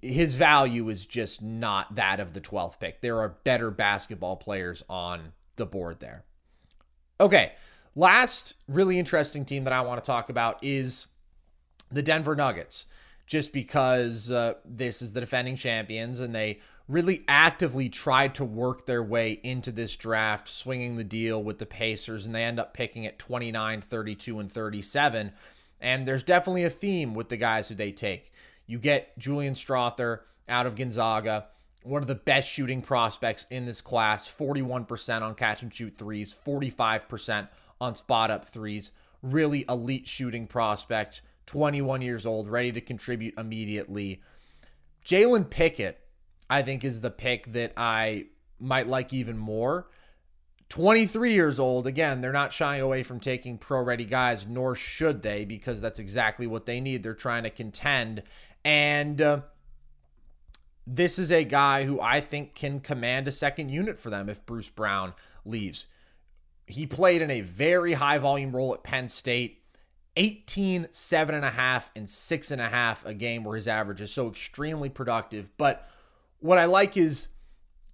his value is just not that of the 12th pick. There are better basketball players on the board there. Okay, last really interesting team that I want to talk about is the Denver Nuggets, just because uh, this is the defending champions and they really actively tried to work their way into this draft, swinging the deal with the Pacers, and they end up picking at 29, 32, and 37. And there's definitely a theme with the guys who they take. You get Julian Strawther out of Gonzaga, one of the best shooting prospects in this class, 41% on catch and shoot threes, 45% on spot up threes. really elite shooting prospect, 21 years old, ready to contribute immediately. Jalen Pickett, I think, is the pick that I might like even more. 23 years old. Again, they're not shying away from taking pro ready guys, nor should they, because that's exactly what they need. They're trying to contend. And uh, this is a guy who I think can command a second unit for them if Bruce Brown leaves. He played in a very high volume role at Penn State. 18, seven and a half, and six and a half a game were his averages. So extremely productive. But what I like is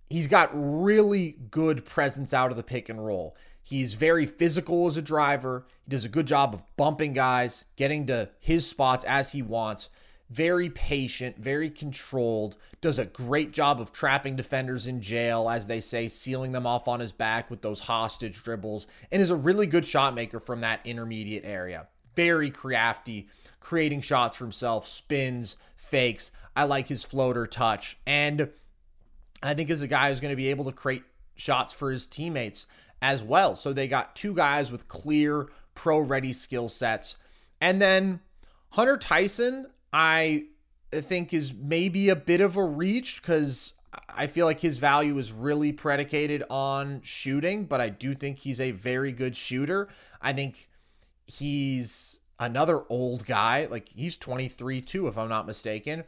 he's got really good presence out of the pick and roll. He's very physical as a driver. He does a good job of bumping guys, getting to his spots as he wants. Very patient, very controlled. Does a great job of trapping defenders in jail, as they say, sealing them off on his back with those hostage dribbles, and is a really good shot maker from that intermediate area very crafty, creating shots for himself, spins, fakes. I like his floater touch. And I think is a guy who's going to be able to create shots for his teammates as well. So they got two guys with clear pro ready skill sets. And then Hunter Tyson, I think is maybe a bit of a reach because I feel like his value is really predicated on shooting, but I do think he's a very good shooter. I think he's another old guy. Like he's 23 too, if I'm not mistaken.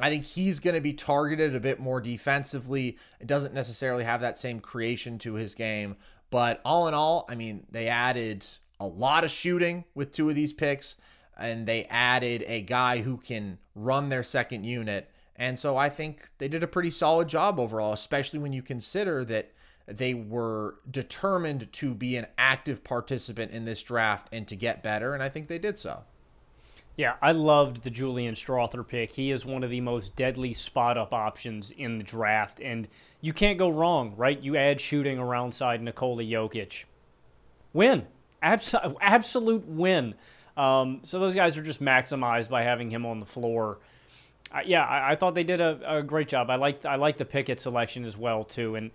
I think he's going to be targeted a bit more defensively. It doesn't necessarily have that same creation to his game. But all in all, I mean, they added a lot of shooting with two of these picks, and they added a guy who can run their second unit. And so I think they did a pretty solid job overall, especially when you consider that they were determined to be an active participant in this draft and to get better, and I think they did so. Yeah, I loved the Julian Strawther pick. He is one of the most deadly spot up options in the draft, and you can't go wrong, right? You add shooting around side Nikola Jokic. Win. Abs- absolute win. Um, so those guys are just maximized by having him on the floor. Uh, yeah, I, I, thought they did a, a great job. I liked I like the Pickett selection as well too, and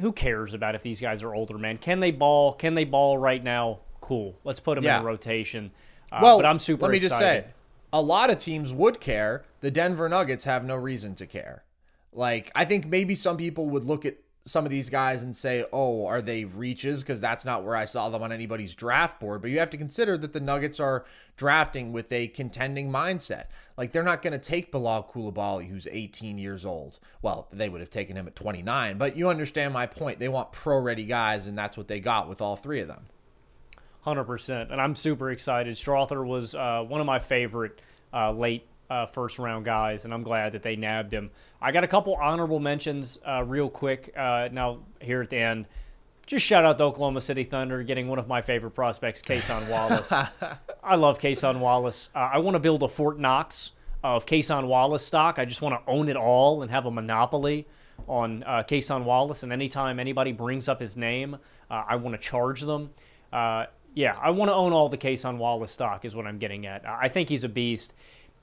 who cares about if these guys are older, man? Can they ball? Can they ball right now? Cool. Let's put them yeah. in a rotation. Uh, well, but I'm super. Let me excited. just say, a lot of teams would care. The Denver Nuggets have no reason to care. Like, I think maybe some people would look at some of these guys and say, oh, are they reaches? Because that's not where I saw them on anybody's draft board. But you have to consider that the Nuggets are drafting with a contending mindset. Like they're not going to take Bilal Coulibaly, who's 18 years old. Well, they would have taken him at 29. But you understand my point. They want pro-ready guys, and that's what they got with all three of them. 100%. And I'm super excited. Strawther was uh, one of my favorite uh, late uh, first round guys, and I'm glad that they nabbed him. I got a couple honorable mentions uh, real quick uh, now here at the end. Just shout out the Oklahoma City Thunder getting one of my favorite prospects, Cason Wallace. <laughs> I love Cason Wallace. Uh, I want to build a Fort Knox of Cason Wallace stock. I just want to own it all and have a monopoly on uh, Cason Wallace. And anytime anybody brings up his name, uh, I want to charge them. Yeah, I want to own all the Cason Wallace stock, is what I'm getting at. I think he's a beast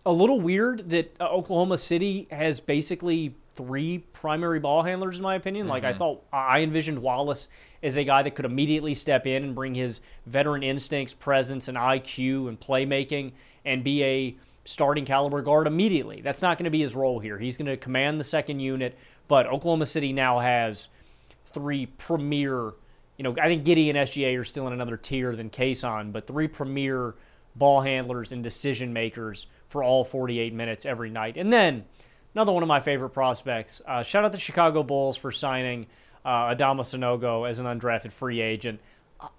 a little weird that uh, Oklahoma City has basically three primary ball handlers, in my opinion. Mm-hmm. Like I mm-hmm. thought, I envisioned Wallace as a guy that could immediately step in and bring his veteran instincts, presence, and IQ and playmaking, and be a starting caliber guard immediately. That's not going to be his role here. He's going to command the second unit, but Oklahoma City now has three premier. You know, I think Giddey and SGA are still in another tier than Cason, but three premier ball handlers and decision makers for all 48 minutes every night. And then another one of my favorite prospects. Uh, shout out the Chicago Bulls for signing uh, Adama Sanogo as an undrafted free agent.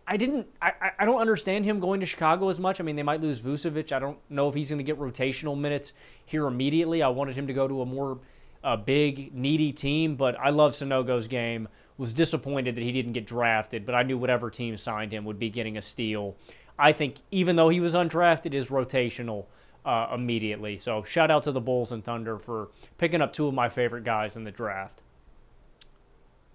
I didn't. I, I don't understand him going to Chicago as much. I mean, they might lose Vucevic. I don't know if he's going to get rotational minutes here immediately. I wanted him to go to a more uh, big, needy team, but I love Sanogo's game. Was disappointed that he didn't get drafted, but I knew whatever team signed him would be getting a steal. I think even though he was undrafted, is rotational uh, immediately. So shout out to the Bulls and Thunder for picking up two of my favorite guys in the draft.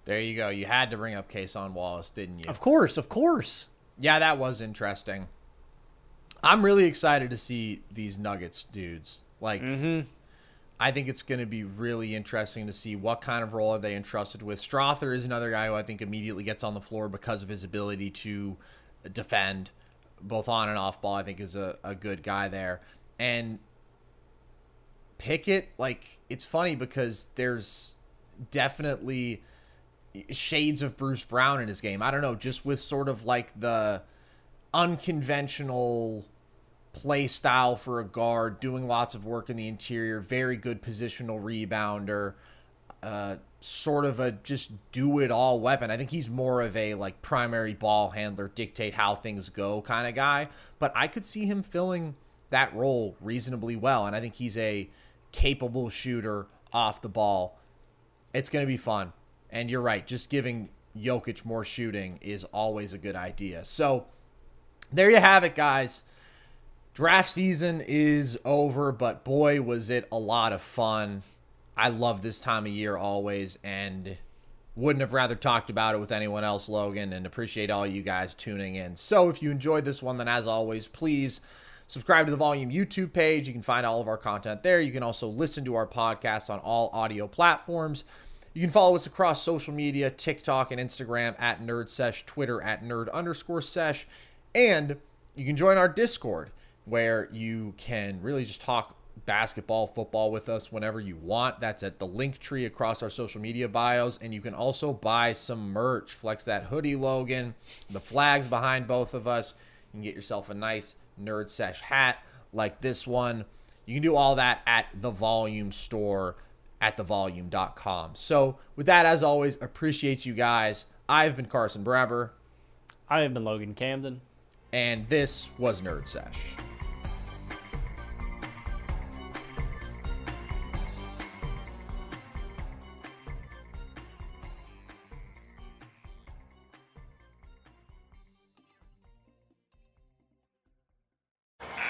There you go. You had to bring up Cason Wallace, didn't you? Of course, of course. Yeah, that was interesting. I'm really excited to see these Nuggets dudes. Like, mm-hmm. I think it's going to be really interesting to see what kind of role are they entrusted with. Strawther is another guy who I think immediately gets on the floor because of his ability to defend both on and off ball. I think is a, a good guy there. And Pickett, like it's funny because there's definitely shades of Bruce Brown in his game. I don't know, just with sort of like the unconventional play style for a guard, doing lots of work in the interior, very good positional rebounder, uh, sort of a just do it all weapon. I think he's more of a like primary ball handler, dictate how things go kind of guy, but I could see him filling that role reasonably well. And I think he's a capable shooter off the ball. It's going to be fun. And you're right, just giving Jokic more shooting is always a good idea. So there you have it, guys. Draft season is over, but boy, was it a lot of fun. I love this time of year always, and wouldn't have rather talked about it with anyone else, Logan, and appreciate all you guys tuning in. So if you enjoyed this one, then as always, please subscribe to the Volume YouTube page. You can find all of our content there. You can also listen to our podcast on all audio platforms. You can follow us across social media, TikTok and Instagram at NerdSesh, Twitter at nerd underscore sesh, and you can join our Discord where you can really just talk basketball, football with us whenever you want. That's at the link tree across our social media bios. And you can also buy some merch. Flex that hoodie, Logan. The flags behind both of us. You can get yourself a nice Nerd Sesh hat like this one. You can do all that at the volume store at thevolume.com. So, with that, as always, appreciate you guys. I've been Carson Brabber. I have been Logan Camden. And this was Nerd Sesh.